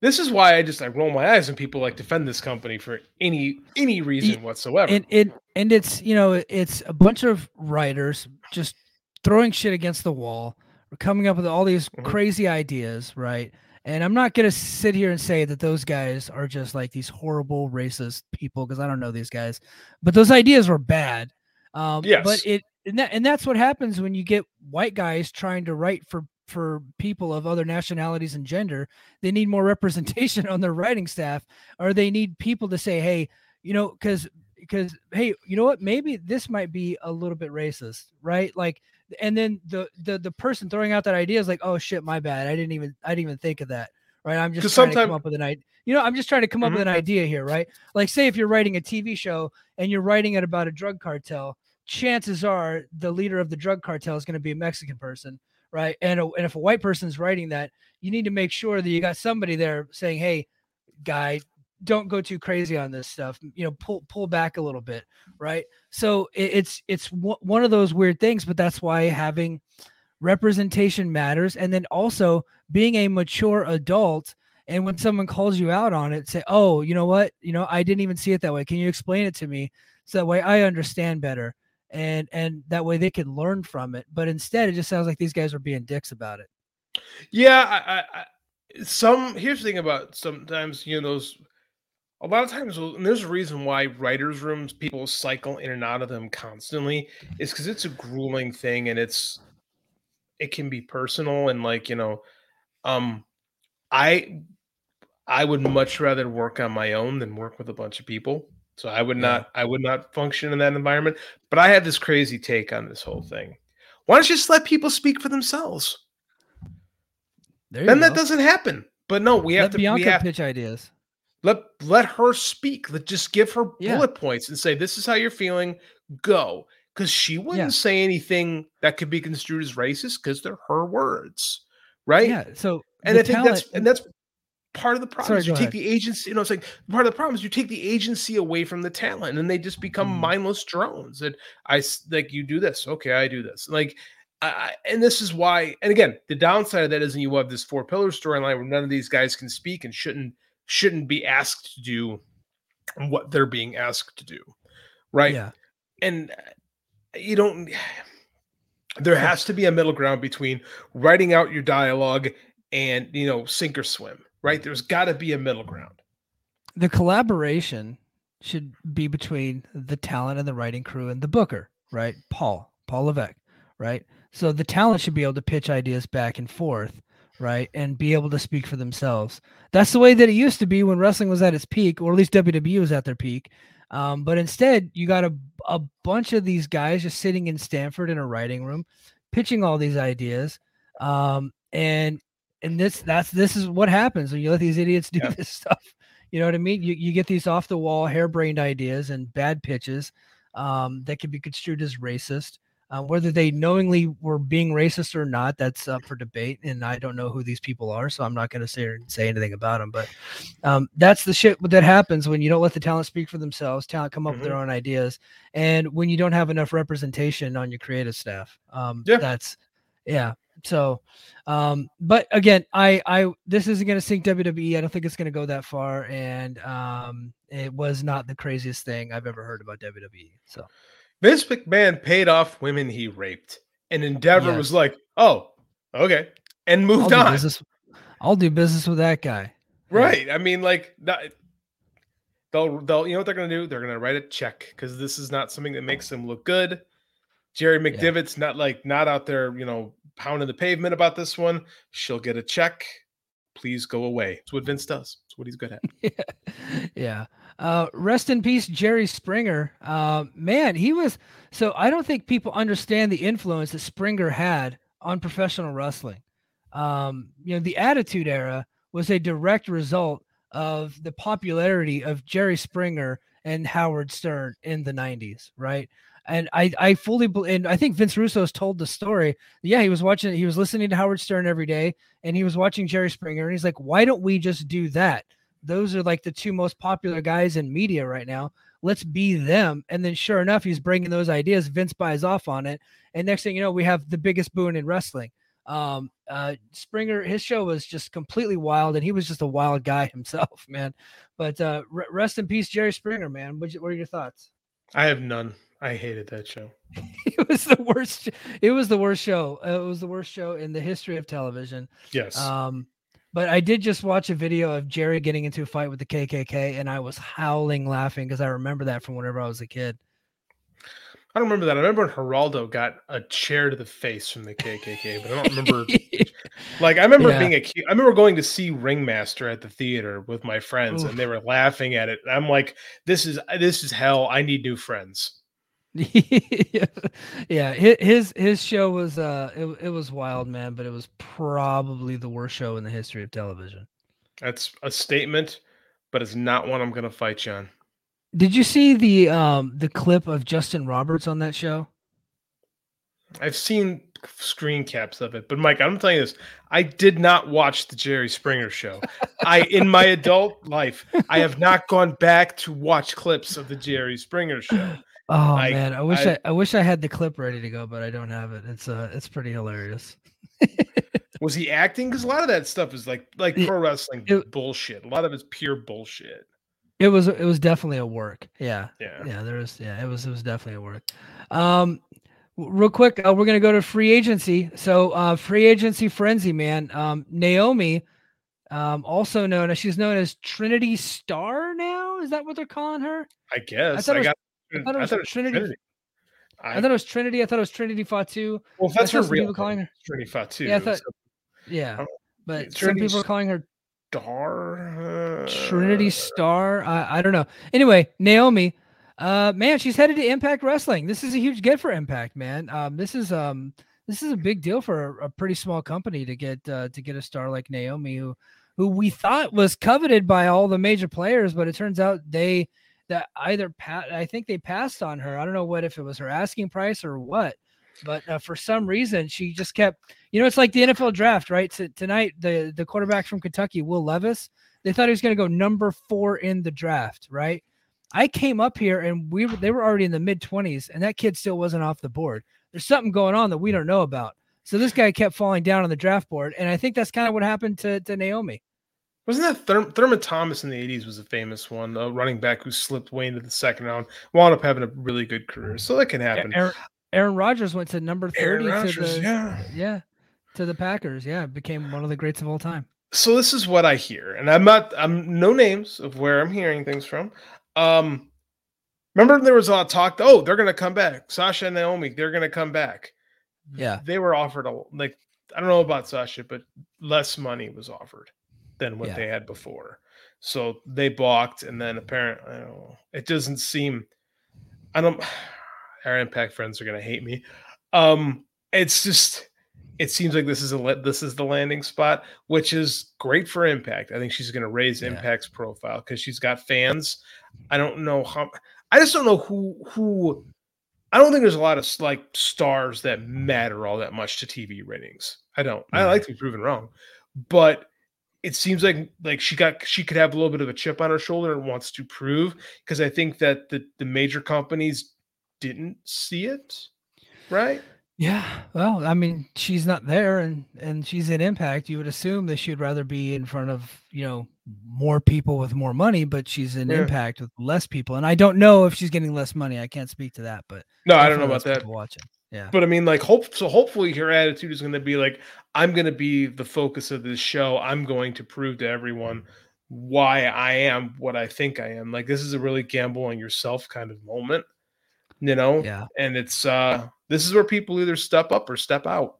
this is why I just I roll my eyes when people like defend this company for any any reason whatsoever. And it and it's you know it's a bunch of writers just throwing shit against the wall, coming up with all these mm-hmm. crazy ideas, right? And I'm not gonna sit here and say that those guys are just like these horrible racist people because I don't know these guys, but those ideas were bad. Um, yes. But it and that and that's what happens when you get white guys trying to write for for people of other nationalities and gender. They need more representation on their writing staff, or they need people to say, "Hey, you know," because because hey, you know what? Maybe this might be a little bit racist, right? Like and then the the the person throwing out that idea is like, oh shit, my bad. I didn't even I didn't even think of that. Right. I'm just trying to come up with an idea. You know, I'm just trying to come up mm-hmm. with an idea here, right? Like, say if you're writing a TV show and you're writing it about a drug cartel, chances are the leader of the drug cartel is going to be a Mexican person, right? And a, and if a white person's writing that, you need to make sure that you got somebody there saying, "Hey, guy, don't go too crazy on this stuff. You know, pull pull back a little bit, right? So it, it's it's w- one of those weird things, but that's why having representation matters, and then also being a mature adult. And when someone calls you out on it, say, "Oh, you know what? You know, I didn't even see it that way. Can you explain it to me so that way I understand better?" And and that way they can learn from it. But instead, it just sounds like these guys are being dicks about it. Yeah, I, I some here's the thing about sometimes you know those a lot of times and there's a reason why writers rooms people cycle in and out of them constantly is because it's a grueling thing and it's it can be personal and like you know um i i would much rather work on my own than work with a bunch of people so i would yeah. not i would not function in that environment but i had this crazy take on this whole thing why don't you just let people speak for themselves then go. that doesn't happen but no we let have to Bianca we have, pitch ideas let let her speak. Let just give her yeah. bullet points and say, "This is how you're feeling. Go." Because she wouldn't yeah. say anything that could be construed as racist because they're her words, right? Yeah. So, and I think talent... that's and that's part of the problem. Sorry, you take ahead. the agency. You know, it's like part of the problem is you take the agency away from the talent, and they just become mm. mindless drones. And I like you do this, okay, I do this, like. I, and this is why, and again, the downside of that is you have this four pillar storyline where none of these guys can speak and shouldn't shouldn't be asked to do what they're being asked to do. Right. Yeah. And uh, you don't, there has to be a middle ground between writing out your dialogue and, you know, sink or swim, right? There's got to be a middle ground. The collaboration should be between the talent and the writing crew and the booker, right? Paul, Paul Levesque, right? So the talent should be able to pitch ideas back and forth right? And be able to speak for themselves. That's the way that it used to be when wrestling was at its peak, or at least WWE was at their peak. Um, but instead, you got a, a bunch of these guys just sitting in Stamford in a writing room, pitching all these ideas. Um, and and this that's this is what happens when you let these idiots do yeah. this stuff. You know what I mean? You you get these off the wall, harebrained ideas and bad pitches um, that can be construed as racist. Uh, whether they knowingly were being racist or not, that's up for debate. And I don't know who these people are, so I'm not going to say say anything about them. But um, that's the shit that happens when you don't let the talent speak for themselves. Talent come up mm-hmm. with their mm-hmm. own ideas, and when you don't have enough representation on your creative staff. Um, yeah. That's yeah. So, um, but again, I I this isn't going to sink WWE. I don't think it's going to go that far, and um, it was not the craziest thing I've ever heard about WWE. So. Vince McMahon paid off women he raped, and Endeavor yes. was like, "Oh, okay," and moved I'll on. Business, I'll do business with that guy. Right. Yeah. I mean, like, not, they'll they'll you know what they're gonna do? They're gonna write a check because this is not something that makes them look good. Jerry McDevitt's yeah. not like not out there, you know, pounding the pavement about this one. She'll get a check. Please go away. It's what Vince does. It's what he's good at. yeah. yeah. Uh, rest in peace, Jerry Springer. Uh, man, he was so. I don't think people understand the influence that Springer had on professional wrestling. Um, you know, the Attitude Era was a direct result of the popularity of Jerry Springer and Howard Stern in the '90s, right? And I, I fully and I think Vince Russo has told the story. Yeah, he was watching, he was listening to Howard Stern every day, and he was watching Jerry Springer, and he's like, why don't we just do that? those are like the two most popular guys in media right now. Let's be them. And then, sure enough, he's bringing those ideas. Vince buys off on it. And next thing you know, we have the biggest boon in wrestling. Um, uh, Springer, his show was just completely wild, and he was just a wild guy himself, man. But uh, rest in peace, Jerry Springer, man. What, what are your thoughts? I have none. I hated that show. it was the worst. It was the worst show. Uh, it was the worst show in the history of television. Yes. Um, but I did just watch a video of Jerry getting into a fight with the KKK, and I was howling laughing because I remember that from whenever I was a kid. I don't remember that. I remember when Geraldo got a chair to the face from the KKK, but I don't remember. like I remember yeah. being I remember going to see Ringmaster at the theater with my friends, Oof. and they were laughing at it. And I'm like, "This is this is hell. I need new friends." yeah, his his show was uh it, it was wild, man, but it was probably the worst show in the history of television. That's a statement, but it's not one I'm gonna fight you on. Did you see the um the clip of Justin Roberts on that show? I've seen screen caps of it, but Mike, I'm telling you this: I did not watch the Jerry Springer show. I, in my adult life, I have not gone back to watch clips of the Jerry Springer show. Oh I, man, I wish I, I, I wish I had the clip ready to go, but I don't have it. It's uh, it's pretty hilarious. was he acting? Because a lot of that stuff is like like pro wrestling it, bullshit. A lot of it's pure bullshit. It was it was definitely a work. Yeah. Yeah. Yeah. There was yeah, it was it was definitely a work. Um real quick, uh, we're gonna go to free agency. So uh free agency frenzy, man. Um Naomi, um, also known as she's known as Trinity Star now. Is that what they're calling her? I guess. I, I got I thought it was, Trinity. Trinity. I, I, thought it was Trinity. I thought it was Trinity Fatu. Well, that's her real calling her Trinity Fatu. Yeah, I thought, so, yeah. But some people are calling her Star. Uh, Trinity Star. I, I don't know. Anyway, Naomi, uh, man, she's headed to Impact Wrestling. This is a huge get for Impact, man. Um, this is um, this is a big deal for a, a pretty small company to get uh, to get a star like Naomi, who who we thought was coveted by all the major players, but it turns out they that either pa- I think they passed on her. I don't know what if it was her asking price or what, but uh, for some reason she just kept. You know, it's like the NFL draft, right? So tonight, the the quarterback from Kentucky, Will Levis, they thought he was going to go number four in the draft, right? I came up here and we were, they were already in the mid twenties, and that kid still wasn't off the board. There's something going on that we don't know about. So this guy kept falling down on the draft board, and I think that's kind of what happened to to Naomi. Wasn't that Thur- Thurman Thomas in the 80s was a famous one, a running back who slipped way into the second round, wound up having a really good career. So that can happen. Aaron, Aaron Rodgers went to number 30 Rodgers, to the yeah. yeah, to the Packers. Yeah, became one of the greats of all time. So this is what I hear, and I'm not I'm no names of where I'm hearing things from. Um remember there was a lot of talk, oh, they're gonna come back. Sasha and Naomi, they're gonna come back. Yeah. They were offered a like I don't know about Sasha, but less money was offered than what yeah. they had before. So they balked, and then apparently, I don't know, it doesn't seem. I don't. Our impact friends are gonna hate me. Um, it's just. It seems like this is a this is the landing spot, which is great for Impact. I think she's going to raise yeah. Impact's profile because she's got fans. I don't know how. I just don't know who who. I don't think there's a lot of like stars that matter all that much to TV ratings. I don't. I like to be proven wrong, but it seems like like she got she could have a little bit of a chip on her shoulder and wants to prove because I think that the the major companies didn't see it, right? Yeah, well, I mean, she's not there, and and she's in Impact. You would assume that she'd rather be in front of you know more people with more money, but she's in yeah. Impact with less people, and I don't know if she's getting less money. I can't speak to that, but no, I don't know about that. Watching, yeah, but I mean, like, hope so. Hopefully, her attitude is going to be like, I'm going to be the focus of this show. I'm going to prove to everyone why I am what I think I am. Like this is a really gamble on yourself kind of moment, you know? Yeah. And it's uh this is where people either step up or step out.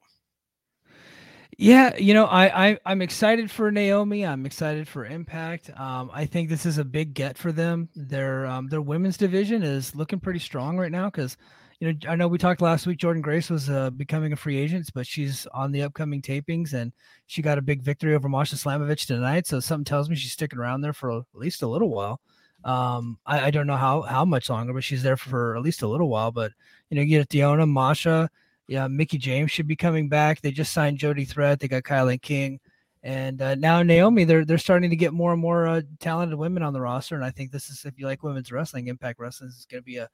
Yeah, you know, I, I I'm excited for Naomi. I'm excited for Impact. Um, I think this is a big get for them. Their um, their women's division is looking pretty strong right now because you know, I know we talked last week. Jordynne Grace was uh, becoming a free agent, but she's on the upcoming tapings, and she got a big victory over Masha Slamovich tonight. So something tells me she's sticking around there for at least a little while. Um, I, I, don't know how how much longer, but she's there for at least a little while. But you know, you get Deonna, Masha, yeah, Mickie James should be coming back. They just signed Jody Threat. They got Kilynn King. And uh, now Naomi, they're they're starting to get more and more uh, talented women on the roster, and I think this is if you like women's wrestling, Impact Wrestling is going to be a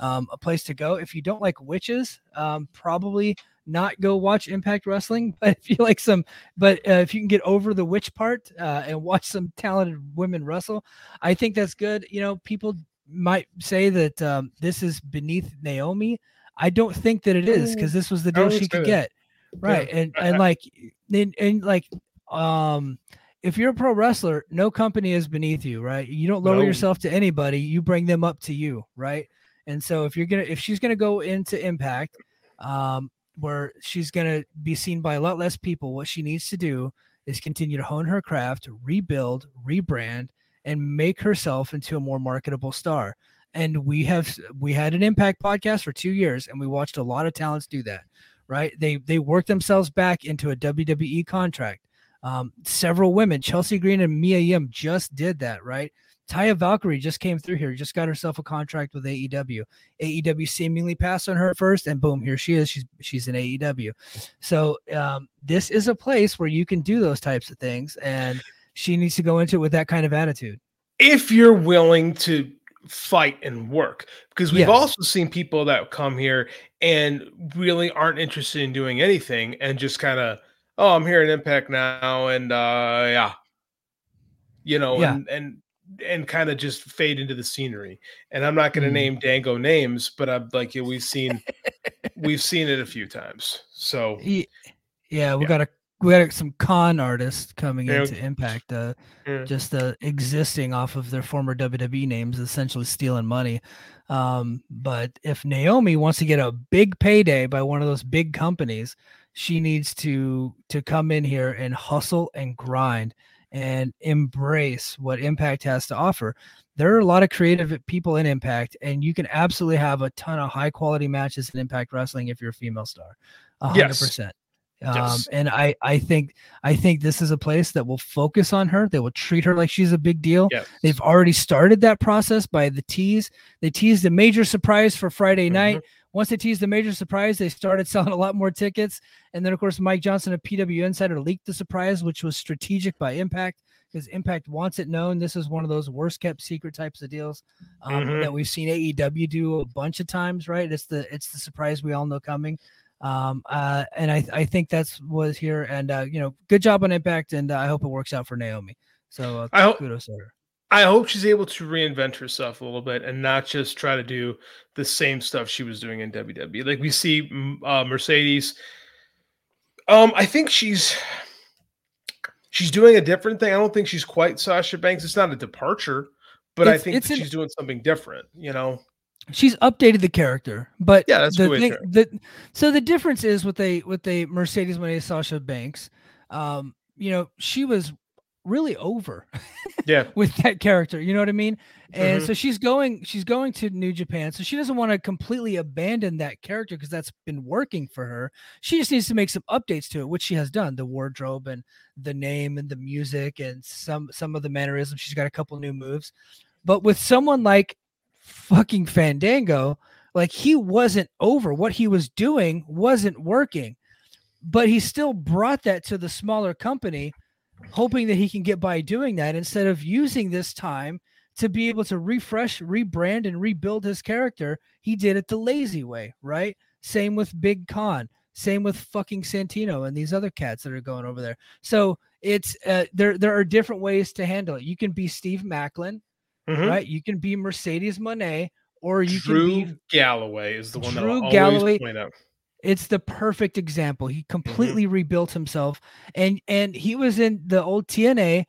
um, a place to go. If you don't like witches, um, probably not go watch Impact Wrestling. But if you like some, but uh, if you can get over the witch part uh, and watch some talented women wrestle, I think that's good. You know, people might say that um, this is beneath Naomi. I don't think that it is because this was the deal she could get. Right. Yeah. And and like and, and like um if you're a pro wrestler, no company is beneath you, right? You don't lower no. yourself to anybody, you bring them up to you, right? And so if you're gonna if she's gonna go into impact, um, where she's gonna be seen by a lot less people, what she needs to do is continue to hone her craft, rebuild, rebrand, and make herself into a more marketable star. And we have we had an impact podcast for two years and we watched a lot of talents do that, right? They they worked themselves back into a WWE contract um, several women, Chelsea Green and Mia Yim, just did that, right? Taya Valkyrie just came through here, just got herself a contract with AEW. AEW seemingly passed on her first, and boom, here she is. She's she's in AEW. So um, this is a place where you can do those types of things, and she needs to go into it with that kind of attitude. If you're willing to fight and work, because we've yes. also seen people that come here and really aren't interested in doing anything and just kind of oh, I'm here in Impact now, and uh, yeah, you know, yeah. and and and kind of just fade into the scenery. And I'm not going to mm. name Dango names, but I'm like, yeah, we've seen we've seen it a few times. So yeah, yeah we yeah. got a we got some con artists coming yeah. into Impact, uh, just uh, existing off of their former WWE names, essentially stealing money. Um, but if Naomi wants to get a big payday by one of those big companies, she needs to to come in here and hustle and grind and embrace what Impact has to offer. There are a lot of creative people in Impact, and you can absolutely have a ton of high quality matches in Impact Wrestling if you're a female star. hundred yes. percent. Um, yes. and I, I think, I think this is a place that will focus on her. They will treat her like she's a big deal. Yes. They've already started that process by the tease. They teased a major surprise for Friday mm-hmm. night. Once they teased the major surprise, they started selling a lot more tickets. And then, of course, Mike Johnson of PW Insider leaked the surprise, which was strategic by Impact because Impact wants it known. This is one of those worst kept secret types of deals um, mm-hmm. that we've seen AEW do a bunch of times. Right? It's the it's the surprise we all know coming. Um, uh, and I I think that's was here. And uh, you know, good job on Impact, and uh, I hope it works out for Naomi. So uh, I hope, kudos to her. I hope she's able to reinvent herself a little bit and not just try to do the same stuff she was doing in WWE. Like we see uh, Mercedes. Um, I think she's she's doing a different thing. I don't think she's quite Sasha Banks. It's not a departure, but it's, I think she's an, doing something different. You know, she's updated the character, but yeah, that's the thing. The, so the difference is with a with a Mercedes when a Sasha Banks. Um, you know, she was really over yeah. with that character you know what i mean? And mm-hmm. so she's going she's going to new japan so she doesn't want to completely abandon that character because that's been working for her. She just needs to make some updates to it which she has done the wardrobe and the name and the music and some some of the mannerisms. She's got a couple new moves. But with someone like fucking fandango like he wasn't over. What he was doing wasn't working. But he still brought that to the smaller company hoping that he can get by doing that instead of using this time to be able to refresh, rebrand, and rebuild his character. He did it the lazy way, right? Same with Big Kon. Same with fucking Santino and these other cats that are going over there. So it's uh, there. There are different ways to handle it. You can be Steve Maclin, mm-hmm. right? You can be Mercedes Moné, or you Drew can be Galloway is the one Drew that I Galloway. point out. It's the perfect example. He mm-hmm. completely mm-hmm. rebuilt himself, and and he was in the old TNA.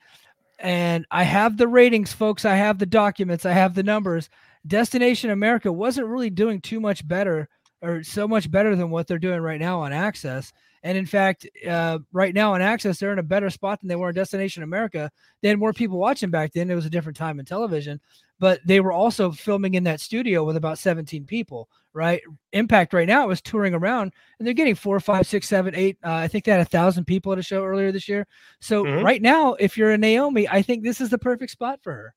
And I have the ratings, folks. I have the documents. I have the numbers. Destination America wasn't really doing too much better or so much better than what they're doing right now on AXS. And in fact, uh, right now on AXS, they're in a better spot than they were in Destination America. They had more people watching back then. It was a different time in television, but they were also filming in that studio with about 17 people right? Impact right now is touring around and they're getting four, five, six, seven, eight. Uh, I think they had a thousand people at a show earlier this year. So mm-hmm. right now, if you're a Naomi, I think this is the perfect spot for her.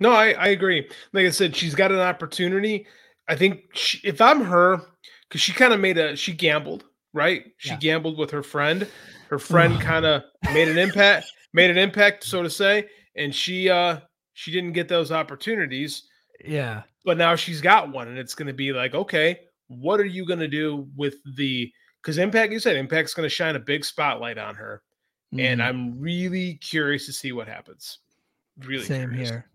No, I, I agree. Like I said, she's got an opportunity. I think she, if I'm her, because she kind of made a she gambled, right? She yeah. gambled with her friend. Her friend kind of made an impact, made an impact, so to say, and she uh she didn't get those opportunities. Yeah but now she's got one, and it's going to be like, okay, what are you going to do with the? Because Impact, you said Impact's going to shine a big spotlight on her, mm. and mm-hmm. I'm really curious to see what happens. Really, same curious. here.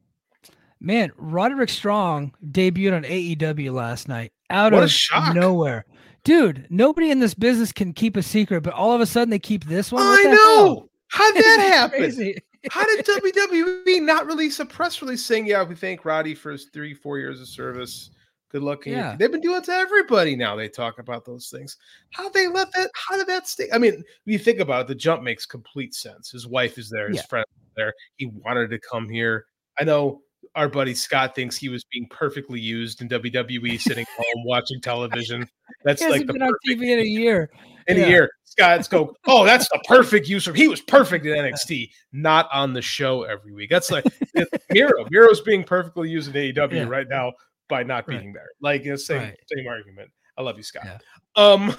Man, Roderick Strong debuted on AEW last night out what of nowhere. Dude, nobody in this business can keep a secret, but all of a sudden they keep this one. I know. Hell? How did that happen? How did WWE not release a press release saying, "Yeah, we thank Roddy for his three, four years of service. Good luck." Yeah. They've been doing it to everybody now. They talk about those things. How they let that? How did that stay? I mean, when you think about it, the jump makes complete sense. His wife is there. His yeah. friend there. He wanted to come here. I know our buddy Scott thinks he was being perfectly used in WWE, sitting home watching television. That's like the been on TV in a year. In yeah. a year, Scott's go. Oh, that's the perfect use of. He was perfect in NXT, not on the show every week. That's like Miro. Miro's being perfectly used in AEW yeah. right now by not being right. there. Like same right. same argument. I love you, Scott. Yeah. Um,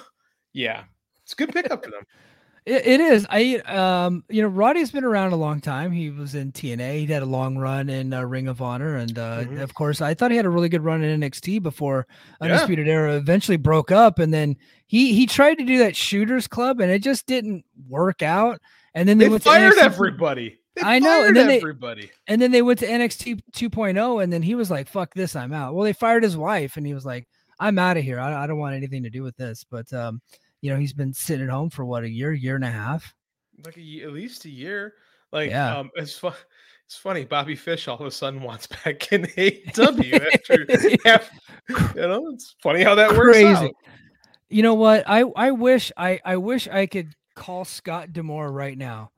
yeah, it's a good pickup for them. It, it is. I um, you know, Roddy's been around a long time. He was in TNA. He had a long run in uh, Ring of Honor, and uh, mm-hmm. of course, I thought he had a really good run in NXT before Undisputed yeah. Era eventually broke up. And then he he tried to do that Shooters Club, and it just didn't work out. And then they, they fired everybody. They I know, and then everybody. They, and then they went to NXT 2.0, and then he was like, "Fuck this, I'm out." Well, they fired his wife, and he was like, "I'm out of here. I, I don't want anything to do with this." But um, you know, he's been sitting at home for what a year, year and a half. Like a, at least a year. Like, yeah. um, it's fun. It's funny. Bobby Fish all of a sudden wants back in AEW after half. You know, it's funny how that Crazy. works out. You know what? I I wish I I wish I could call Scott D'Amore right now,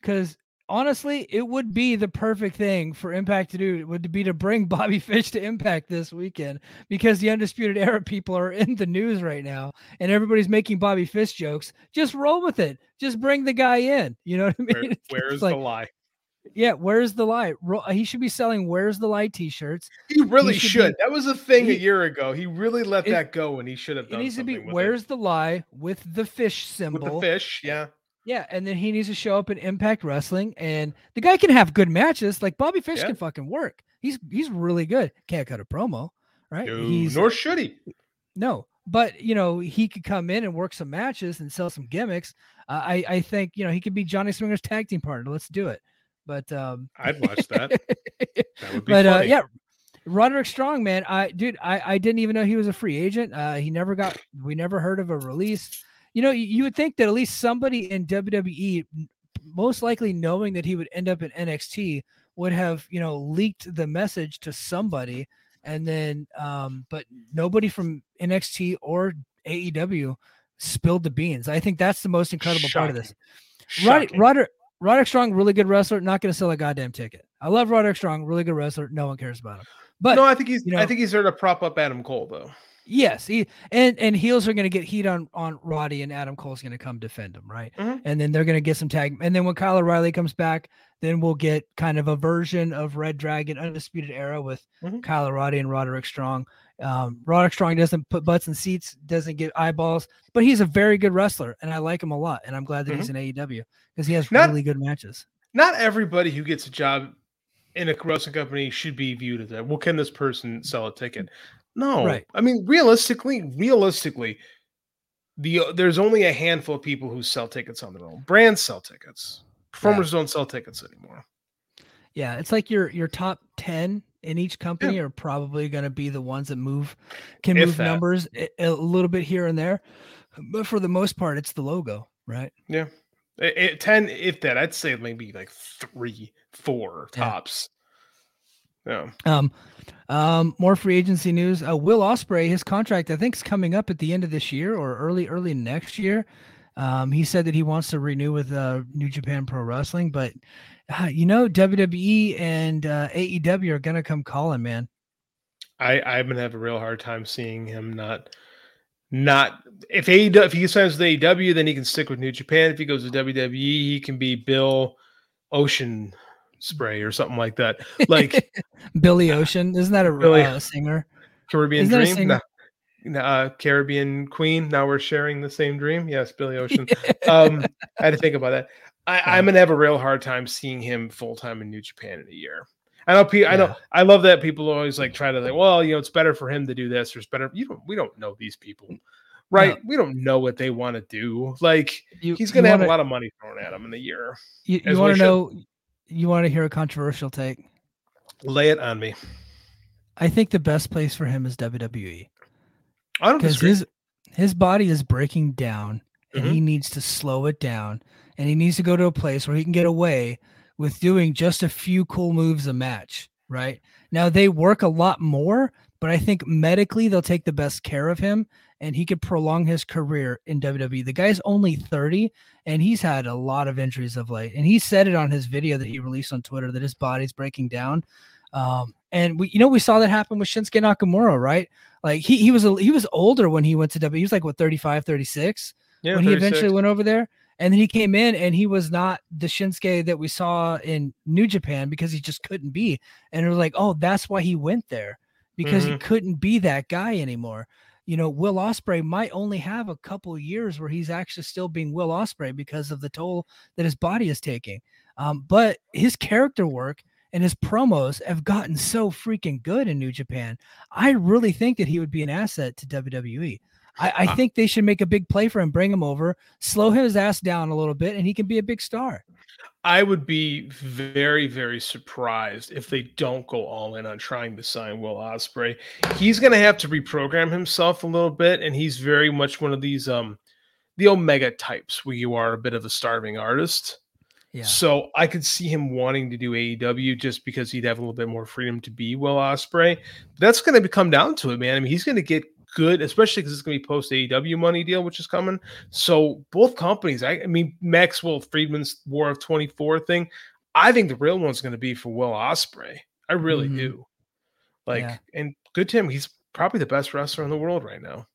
because honestly, it would be the perfect thing for Impact to do. It would be to bring Bobby Fish to Impact this weekend because the Undisputed Era people are in the news right now and everybody's making Bobby Fish jokes. Just roll with it. Just bring the guy in. You know what I mean? Where, where's like, the lie? Yeah, where's the lie? He should be selling "Where's the lie" T-shirts. He really he should. should. Be, that was a thing he, a year ago. He really let it, that go, and he should have done. It needs to be "Where's it. the lie" with the fish symbol. With the fish, yeah. Yeah, and then he needs to show up in Impact Wrestling, and the guy can have good matches. Like Bobby Fish yeah. can fucking work. He's he's really good. Can't cut a promo, right? No, he's nor should he. No, but you know he could come in and work some matches and sell some gimmicks. Uh, I I think you know he could be Johnny Swinger's tag team partner. Let's do it. But um, I'd watch that. that would be but uh, yeah, Roderick Strong, man. I dude, I I didn't even know he was a free agent. Uh, he never got. We never heard of a release you know, you would think that at least somebody in WWE, most likely knowing that he would end up in NXT, would have you know leaked the message to somebody, and then, um, but nobody from NXT or AEW spilled the beans. I think that's the most incredible Shocking. part of this. Roderick, Roderick, Roderick Strong, really good wrestler, not going to sell a goddamn ticket. I love Roderick Strong, really good wrestler. No one cares about him. But no, I think he's. You know, I think he's there to prop up Adam Cole, though. Yes, he, and and heels are going to get heat on on Roddy, and Adam Cole's going to come defend him, right? Mm-hmm. And then they're going to get some tag, and then when Kyle O'Reilly comes back, then we'll get kind of a version of Red Dragon Undisputed Era with mm-hmm. Kyle O'Reilly and Roderick Strong. Um, Roderick Strong doesn't put butts in seats, doesn't get eyeballs, but he's a very good wrestler, and I like him a lot. And I'm glad that mm-hmm. he's in AEW because he has not, really good matches. Not everybody who gets a job in a wrestling company should be viewed as that. Well, can this person sell a ticket? No, right. I mean, realistically, realistically, the uh, there's only a handful of people who sell tickets on their own. Brands sell tickets. Performers yeah. don't sell tickets anymore. Yeah, it's like your your top ten in each company yeah. are probably going to be the ones that move can if move that. numbers a, a, little bit here and there, but for the most part, it's the logo, right? Yeah, it, it, ten if that. I'd say maybe like three, four tops. Yeah. Um, um, more free agency news. Uh, Will Ospreay, his contract, I think, is coming up at the end of this year or early, early next year. Um, he said that he wants to renew with uh, New Japan Pro Wrestling, but uh, you know, WWE and uh, AEW are gonna come calling, man. I I'm gonna have a real hard time seeing him not not if AEW if he signs with AEW, then he can stick with New Japan. If he goes to WWE, he can be Bill Ocean spray or something like that. Like Billy Ocean, isn't that a Billy, uh, singer? Caribbean isn't Dream, no, uh, Caribbean Queen. Now we're sharing the same dream. Yes, Billy Ocean. um, I had to think about that. I, am gonna have a real hard time seeing him full time in New Japan in a year. I know. Pe- I know. I love that people always like try to like. Well, you know, it's better for him to do this, or it's better. You don't. We don't know these people, right? No. We don't know what they want to do. Like you, he's gonna have wanna, a lot of money thrown at him in a year. You, you want to know? You want to hear a controversial take? Lay it on me. I think the best place for him is WWE. I don't because his his body is breaking down, and mm-hmm. he needs to slow it down, and he needs to go to a place where he can get away with doing just a few cool moves a match. Right now, they work a lot more, but I think medically they'll take the best care of him, and he could prolong his career in WWE. The guy's only thirty, and he's had a lot of injuries of late, and he said it on his video that he released on Twitter that his body's breaking down. Um, and we, you know, we saw that happen with Shinsuke Nakamura, right? Like he he was a, he was older when he went to WWE. He was like what 35, 36 yeah, when 36. he eventually went over there. And then he came in and he was not the Shinsuke that we saw in New Japan because he just couldn't be. And it was like, oh, that's why he went there because mm-hmm. he couldn't be that guy anymore. You know, Will Ospreay might only have a couple years where he's actually still being Will Ospreay because of the toll that his body is taking. Um, but his character work and his promos have gotten so freaking good in New Japan. I really think that he would be an asset to WWE. I, I uh, think they should make a big play for him, bring him over, slow his ass down a little bit, and he can be a big star. I would be very, very surprised if they don't go all in on trying to sign Will Ospreay. He's going to have to reprogram himself a little bit, and he's very much one of these um the Omega types where you are a bit of a starving artist. Yeah. So I could see him wanting to do AEW just because he'd have a little bit more freedom to be Will Ospreay. That's going to come down to it, man. I mean, he's going to get good, especially because it's going to be post AEW money deal, which is coming. So both companies, I, I, mean, Maxwell Friedman's War of 24 thing, I think the real one's going to be for Will Ospreay. I really mm-hmm. do. Like, yeah. and good to him. He's probably the best wrestler in the world right now.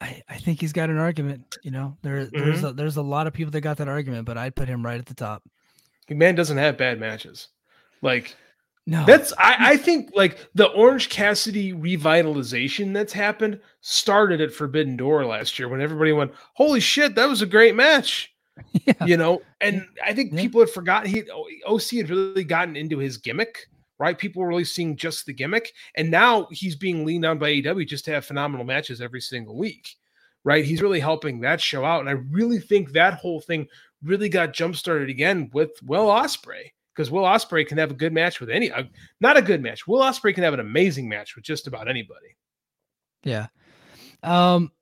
I, I think he's got an argument. You know, there mm-hmm. there's a, there's a lot of people that got that argument, but I'd put him right at the top. Man doesn't have bad matches. Like no, that's I, I think like the Orange Cassidy revitalization that's happened started at Forbidden Door last year when everybody went, "Holy shit, that was a great match." Yeah. You know, and I think yeah. people had forgotten he OC had really gotten into his gimmick right? People were really seeing just the gimmick, and now he's being leaned on by AEW just to have phenomenal matches every single week, right? He's really helping that show out, and I really think that whole thing really got jump started again with Will Ospreay because Will Ospreay can have a good match with any, uh, not a good match. Will Ospreay can have an amazing match with just about anybody. Yeah. Um,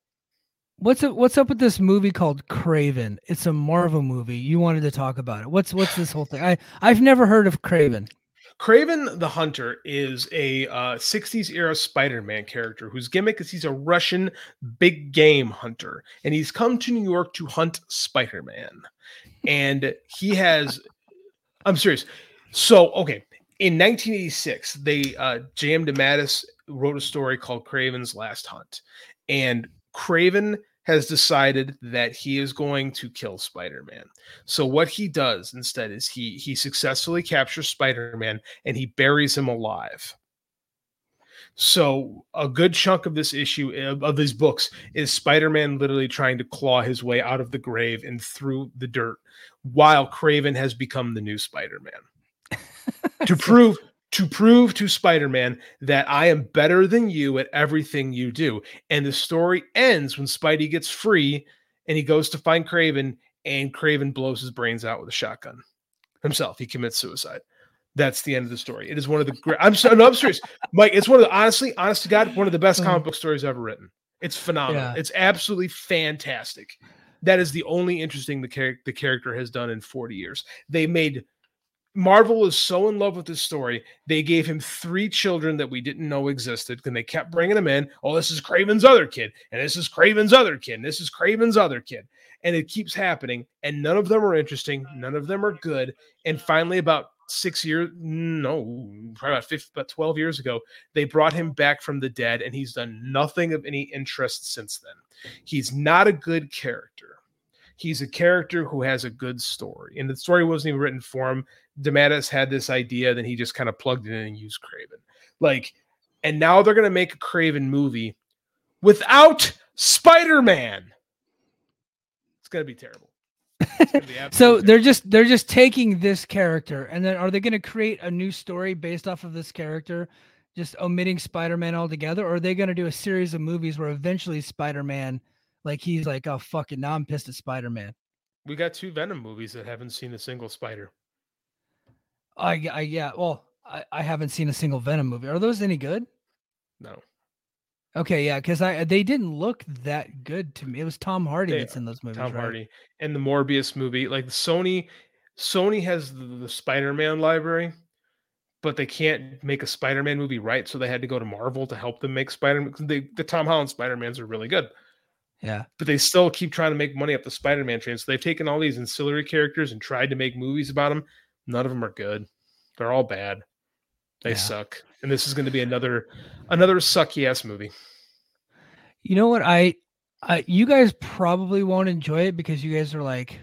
what's up, what's up with this movie called Kraven? It's a Marvel movie. You wanted to talk about it. What's what's this whole thing? I I've never heard of Kraven. Kraven the Hunter is a uh, 60s era Spider Man character whose gimmick is he's a Russian big game hunter and he's come to New York to hunt Spider Man. And he has, I'm serious. So, okay, in 1986, they, uh, J.M. DeMatteis wrote a story called Kraven's Last Hunt. And Kraven has decided that he is going to kill Spider-Man. So what he does instead is he he successfully captures Spider-Man and he buries him alive. So a good chunk of this issue of, these books is Spider-Man literally trying to claw his way out of the grave and through the dirt while Kraven has become the new Spider-Man. to prove to prove to Spider-Man that I am better than you at everything you do. And the story ends when Spidey gets free and he goes to find Kraven and Kraven blows his brains out with a shotgun himself. He commits suicide. That's the end of the story. It is one of the great. I'm so no, I'm serious, Mike. It's one of the honestly, honest to God, one of the best comic mm-hmm. book stories ever written. It's phenomenal. Yeah. It's absolutely fantastic. That is the only interesting the, char- the character has done in 40 years. They made Marvel is so in love with this story, they gave him three children that we didn't know existed, and they kept bringing them in. Oh, this is Kraven's other kid, and this is Kraven's other kid, and this is Kraven's other kid, and it keeps happening. And none of them are interesting, none of them are good. And finally, about six years, no, probably about 50, about twelve years ago, they brought him back from the dead, and he's done nothing of any interest since then. He's not a good character he's a character who has a good story. And the story wasn't even written for him. DeMatteis had this idea, then he just kind of plugged it in and used Kraven. Like, and now they're gonna make a Kraven movie without Spider-Man. It's gonna be terrible. so they're just they're just taking this character and then are they going to create a new story based off of this character just omitting spider-man altogether or are they going to do a series of movies where eventually spider-man like he's like, oh fuck it, now I'm pissed at Spider Man. We got two Venom movies that haven't seen a single spider. I, I yeah. Well, I, I haven't seen a single Venom movie. Are those any good? No. Okay, yeah, because I they didn't look that good to me. It was Tom Hardy they, that's in those movies. Tom right? Hardy and the Morbius movie. Like Sony, Sony has the, the Spider-Man library, but they can't make a Spider-Man movie right, so they had to go to Marvel to help them make Spider-Man. They, the Tom Holland Spider-Mans are really good. Yeah. But they still keep trying to make money up the Spider-Man train. So they've taken all these ancillary characters and tried to make movies about them. None of them are good. They're all bad. They yeah. suck. And this is going to be another another sucky ass movie. You know what? I I you guys probably won't enjoy it because you guys are like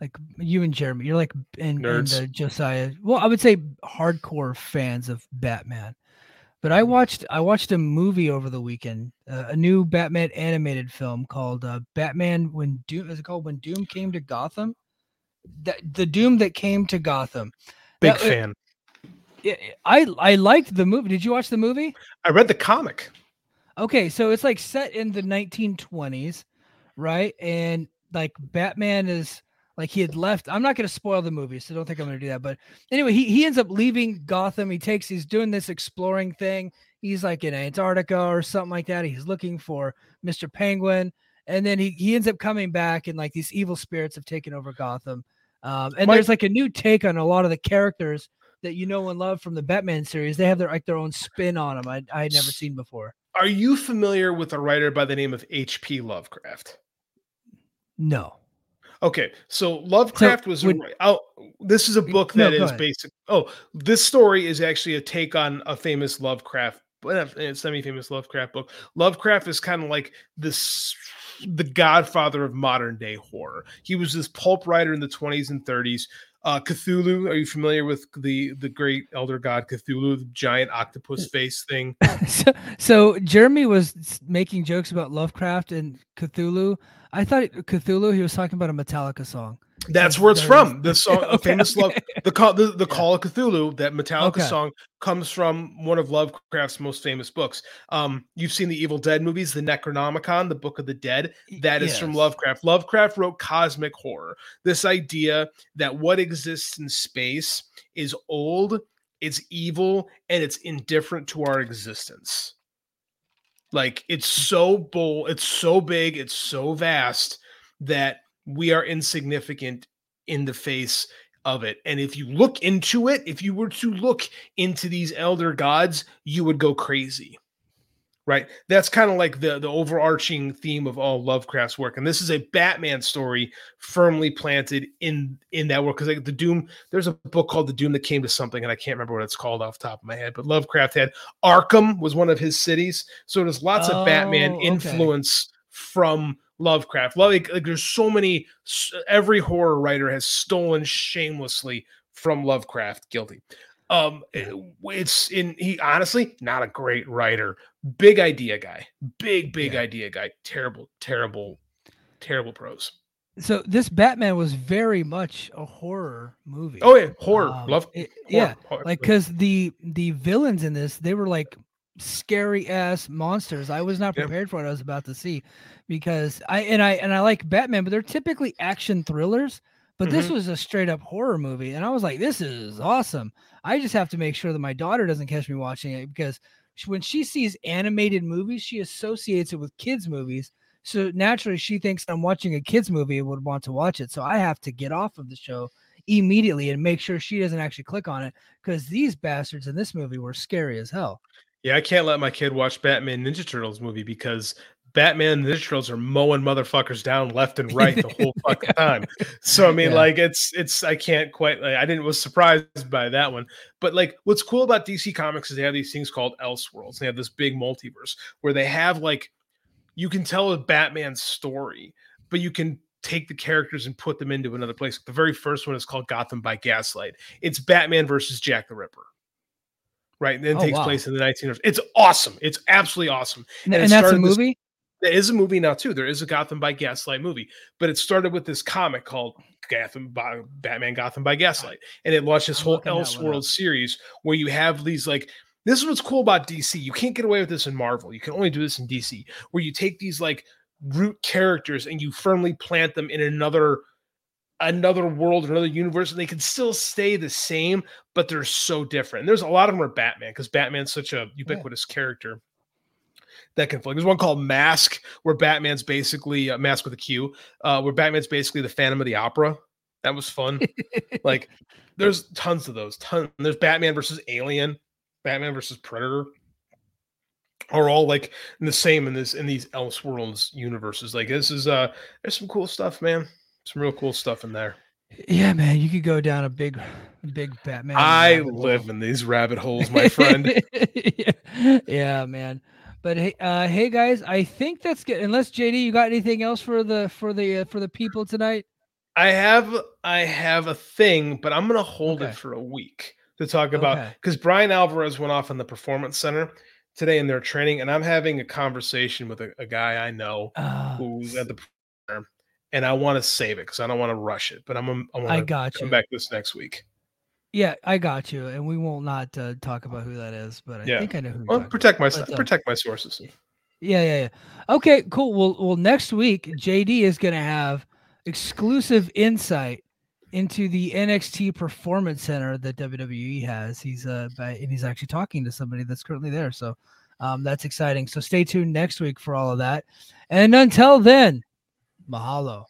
like you and Jeremy, you're like in, in the Josiah. Well, I would say hardcore fans of Batman. But I watched I watched a movie over the weekend, uh, a new Batman animated film called uh, Batman When Doom is it called When Doom Came to Gotham? That the Doom that came to Gotham. Big that, fan. It, I I liked the movie. Did you watch the movie? I read the comic. Okay, so it's like set in the 1920s, right? And like Batman is like he had left. I'm not going to spoil the movie, so don't think I'm going to do that. But anyway, he, he ends up leaving Gotham. He takes, he's doing this exploring thing. He's like in Antarctica or something like that. He's looking for Mr. Penguin. And then he, he ends up coming back, and like these evil spirits have taken over Gotham. Um, and Mike, there's like a new take on a lot of the characters that you know and love from the Batman series. They have their like their own spin on them. I I had never seen before. Are you familiar with a writer by the name of H.P. Lovecraft? No. Okay, so Lovecraft so, was. Would, oh, this is a book that no, is basic. Oh, this story is actually a take on a famous Lovecraft, a eh, semi-famous Lovecraft book. Lovecraft is kind of like this, the godfather of modern day horror. He was this pulp writer in the 20s and 30s uh, Cthulhu. Are you familiar with the the great elder god Cthulhu, the giant octopus face thing? so, so Jeremy was making jokes about Lovecraft and Cthulhu. I thought Cthulhu. He was talking about a Metallica song. That's where it's from. The song, okay, famous okay. love, the call, the, the yeah. Call of Cthulhu. That Metallica okay. song comes from one of Lovecraft's most famous books. Um, you've seen the Evil Dead movies, the Necronomicon, the Book of the Dead. That is yes. from Lovecraft. Lovecraft wrote cosmic horror. This idea that what exists in space is old, it's evil, and it's indifferent to our existence. Like it's so bold, it's so big, it's so vast that we are insignificant in the face of it. And if you look into it, if you were to look into these elder gods, you would go crazy. Right? That's kind of like the the overarching theme of all Lovecraft's work. And this is a Batman story firmly planted in in that work because like the Doom, there's a book called The Doom that came to something, and I can't remember what it's called off top of my head. But Lovecraft had Arkham was one of his cities, so there's lots oh, of Batman oh, okay. influence from Lovecraft. Like, like there's so many. Every horror writer has stolen shamelessly from Lovecraft. Guilty. Um, it, it's in he honestly not a great writer. Big idea guy. Big big yeah. idea guy. Terrible terrible terrible prose. So this Batman was very much a horror movie. Oh yeah, horror. Um, Love. It, horror, yeah, horror. like because the the villains in this they were like scary ass monsters. I was not prepared yep. for what I was about to see because I and I and I like Batman, but they're typically action thrillers. But mm-hmm. this was a straight up horror movie, and I was like, "This is awesome." I just have to make sure that my daughter doesn't catch me watching it because when she sees animated movies, she associates it with kids' movies. So naturally, she thinks I'm watching a kids' movie and would want to watch it. So I have to get off of the show immediately and make sure she doesn't actually click on it because these bastards in this movie were scary as hell. Yeah, I can't let my kid watch Batman Ninja Turtles movie because Batman and Ninja Turtles are mowing motherfuckers down left and right the whole fucking time. So I mean, yeah. like it's it's I can't quite like I didn't was surprised by that one. But like what's cool about DC Comics is they have these things called Elseworlds. They have this big multiverse where they have like you can tell a Batman story, but you can take the characters and put them into another place. The very first one is called Gotham by Gaslight. It's Batman versus Jack the Ripper right? And then oh, takes wow. place in the 1900s. It's awesome. It's absolutely awesome. And, and, and that's a movie. This, there is a movie now too. There is a Gotham by Gaslight movie, but it started with this comic called Gotham by Batman Gotham by Gaslight, and it launched this I'm whole Elseworld series where you have these like. This is what's cool about DC. You can't get away with this in Marvel. You can only do this in DC, where you take these like root characters and you firmly plant them in another another world, another universe, and they can still stay the same, but they're so different. And there's a lot of them are Batman because Batman's such a ubiquitous yeah. character that conflict. There's one called Masque, where Batman's basically uh, Masque with a Q, uh, where Batman's basically the Phantom of the Opera. That was fun. like, there's tons of those. Tons. There's Batman versus Alien, Batman versus Predator are all like the same in this in these Elseworlds universes. Like this is uh there's some cool stuff, man. Some real cool stuff in there. Yeah, man, you could go down a big, big Batman. I live hole. in these rabbit holes, my friend. yeah. yeah, man. But hey, uh, hey guys, I think that's good. Unless JD, you got anything else for the for the uh, for the people tonight? I have I have a thing, but I'm gonna hold okay. it for a week to talk about because okay. Bryan Alvarez went off in the performance center today in their training, and I'm having a conversation with a, a guy I know uh, who's at the and I want to save it because I don't want to rush it. But I'm I want to got come you. back this next week. Yeah, I got you, and we will not uh, talk about who that is, but I yeah. think I know who. Well, protect my but, uh, protect my sources. Yeah, yeah, yeah. Okay, cool. Well, well, next week JD is going to have exclusive insight into the NXT Performance Center that WWE has. He's uh by, and he's actually talking to somebody that's currently there. So um, that's exciting. So stay tuned next week for all of that. And until then, mahalo.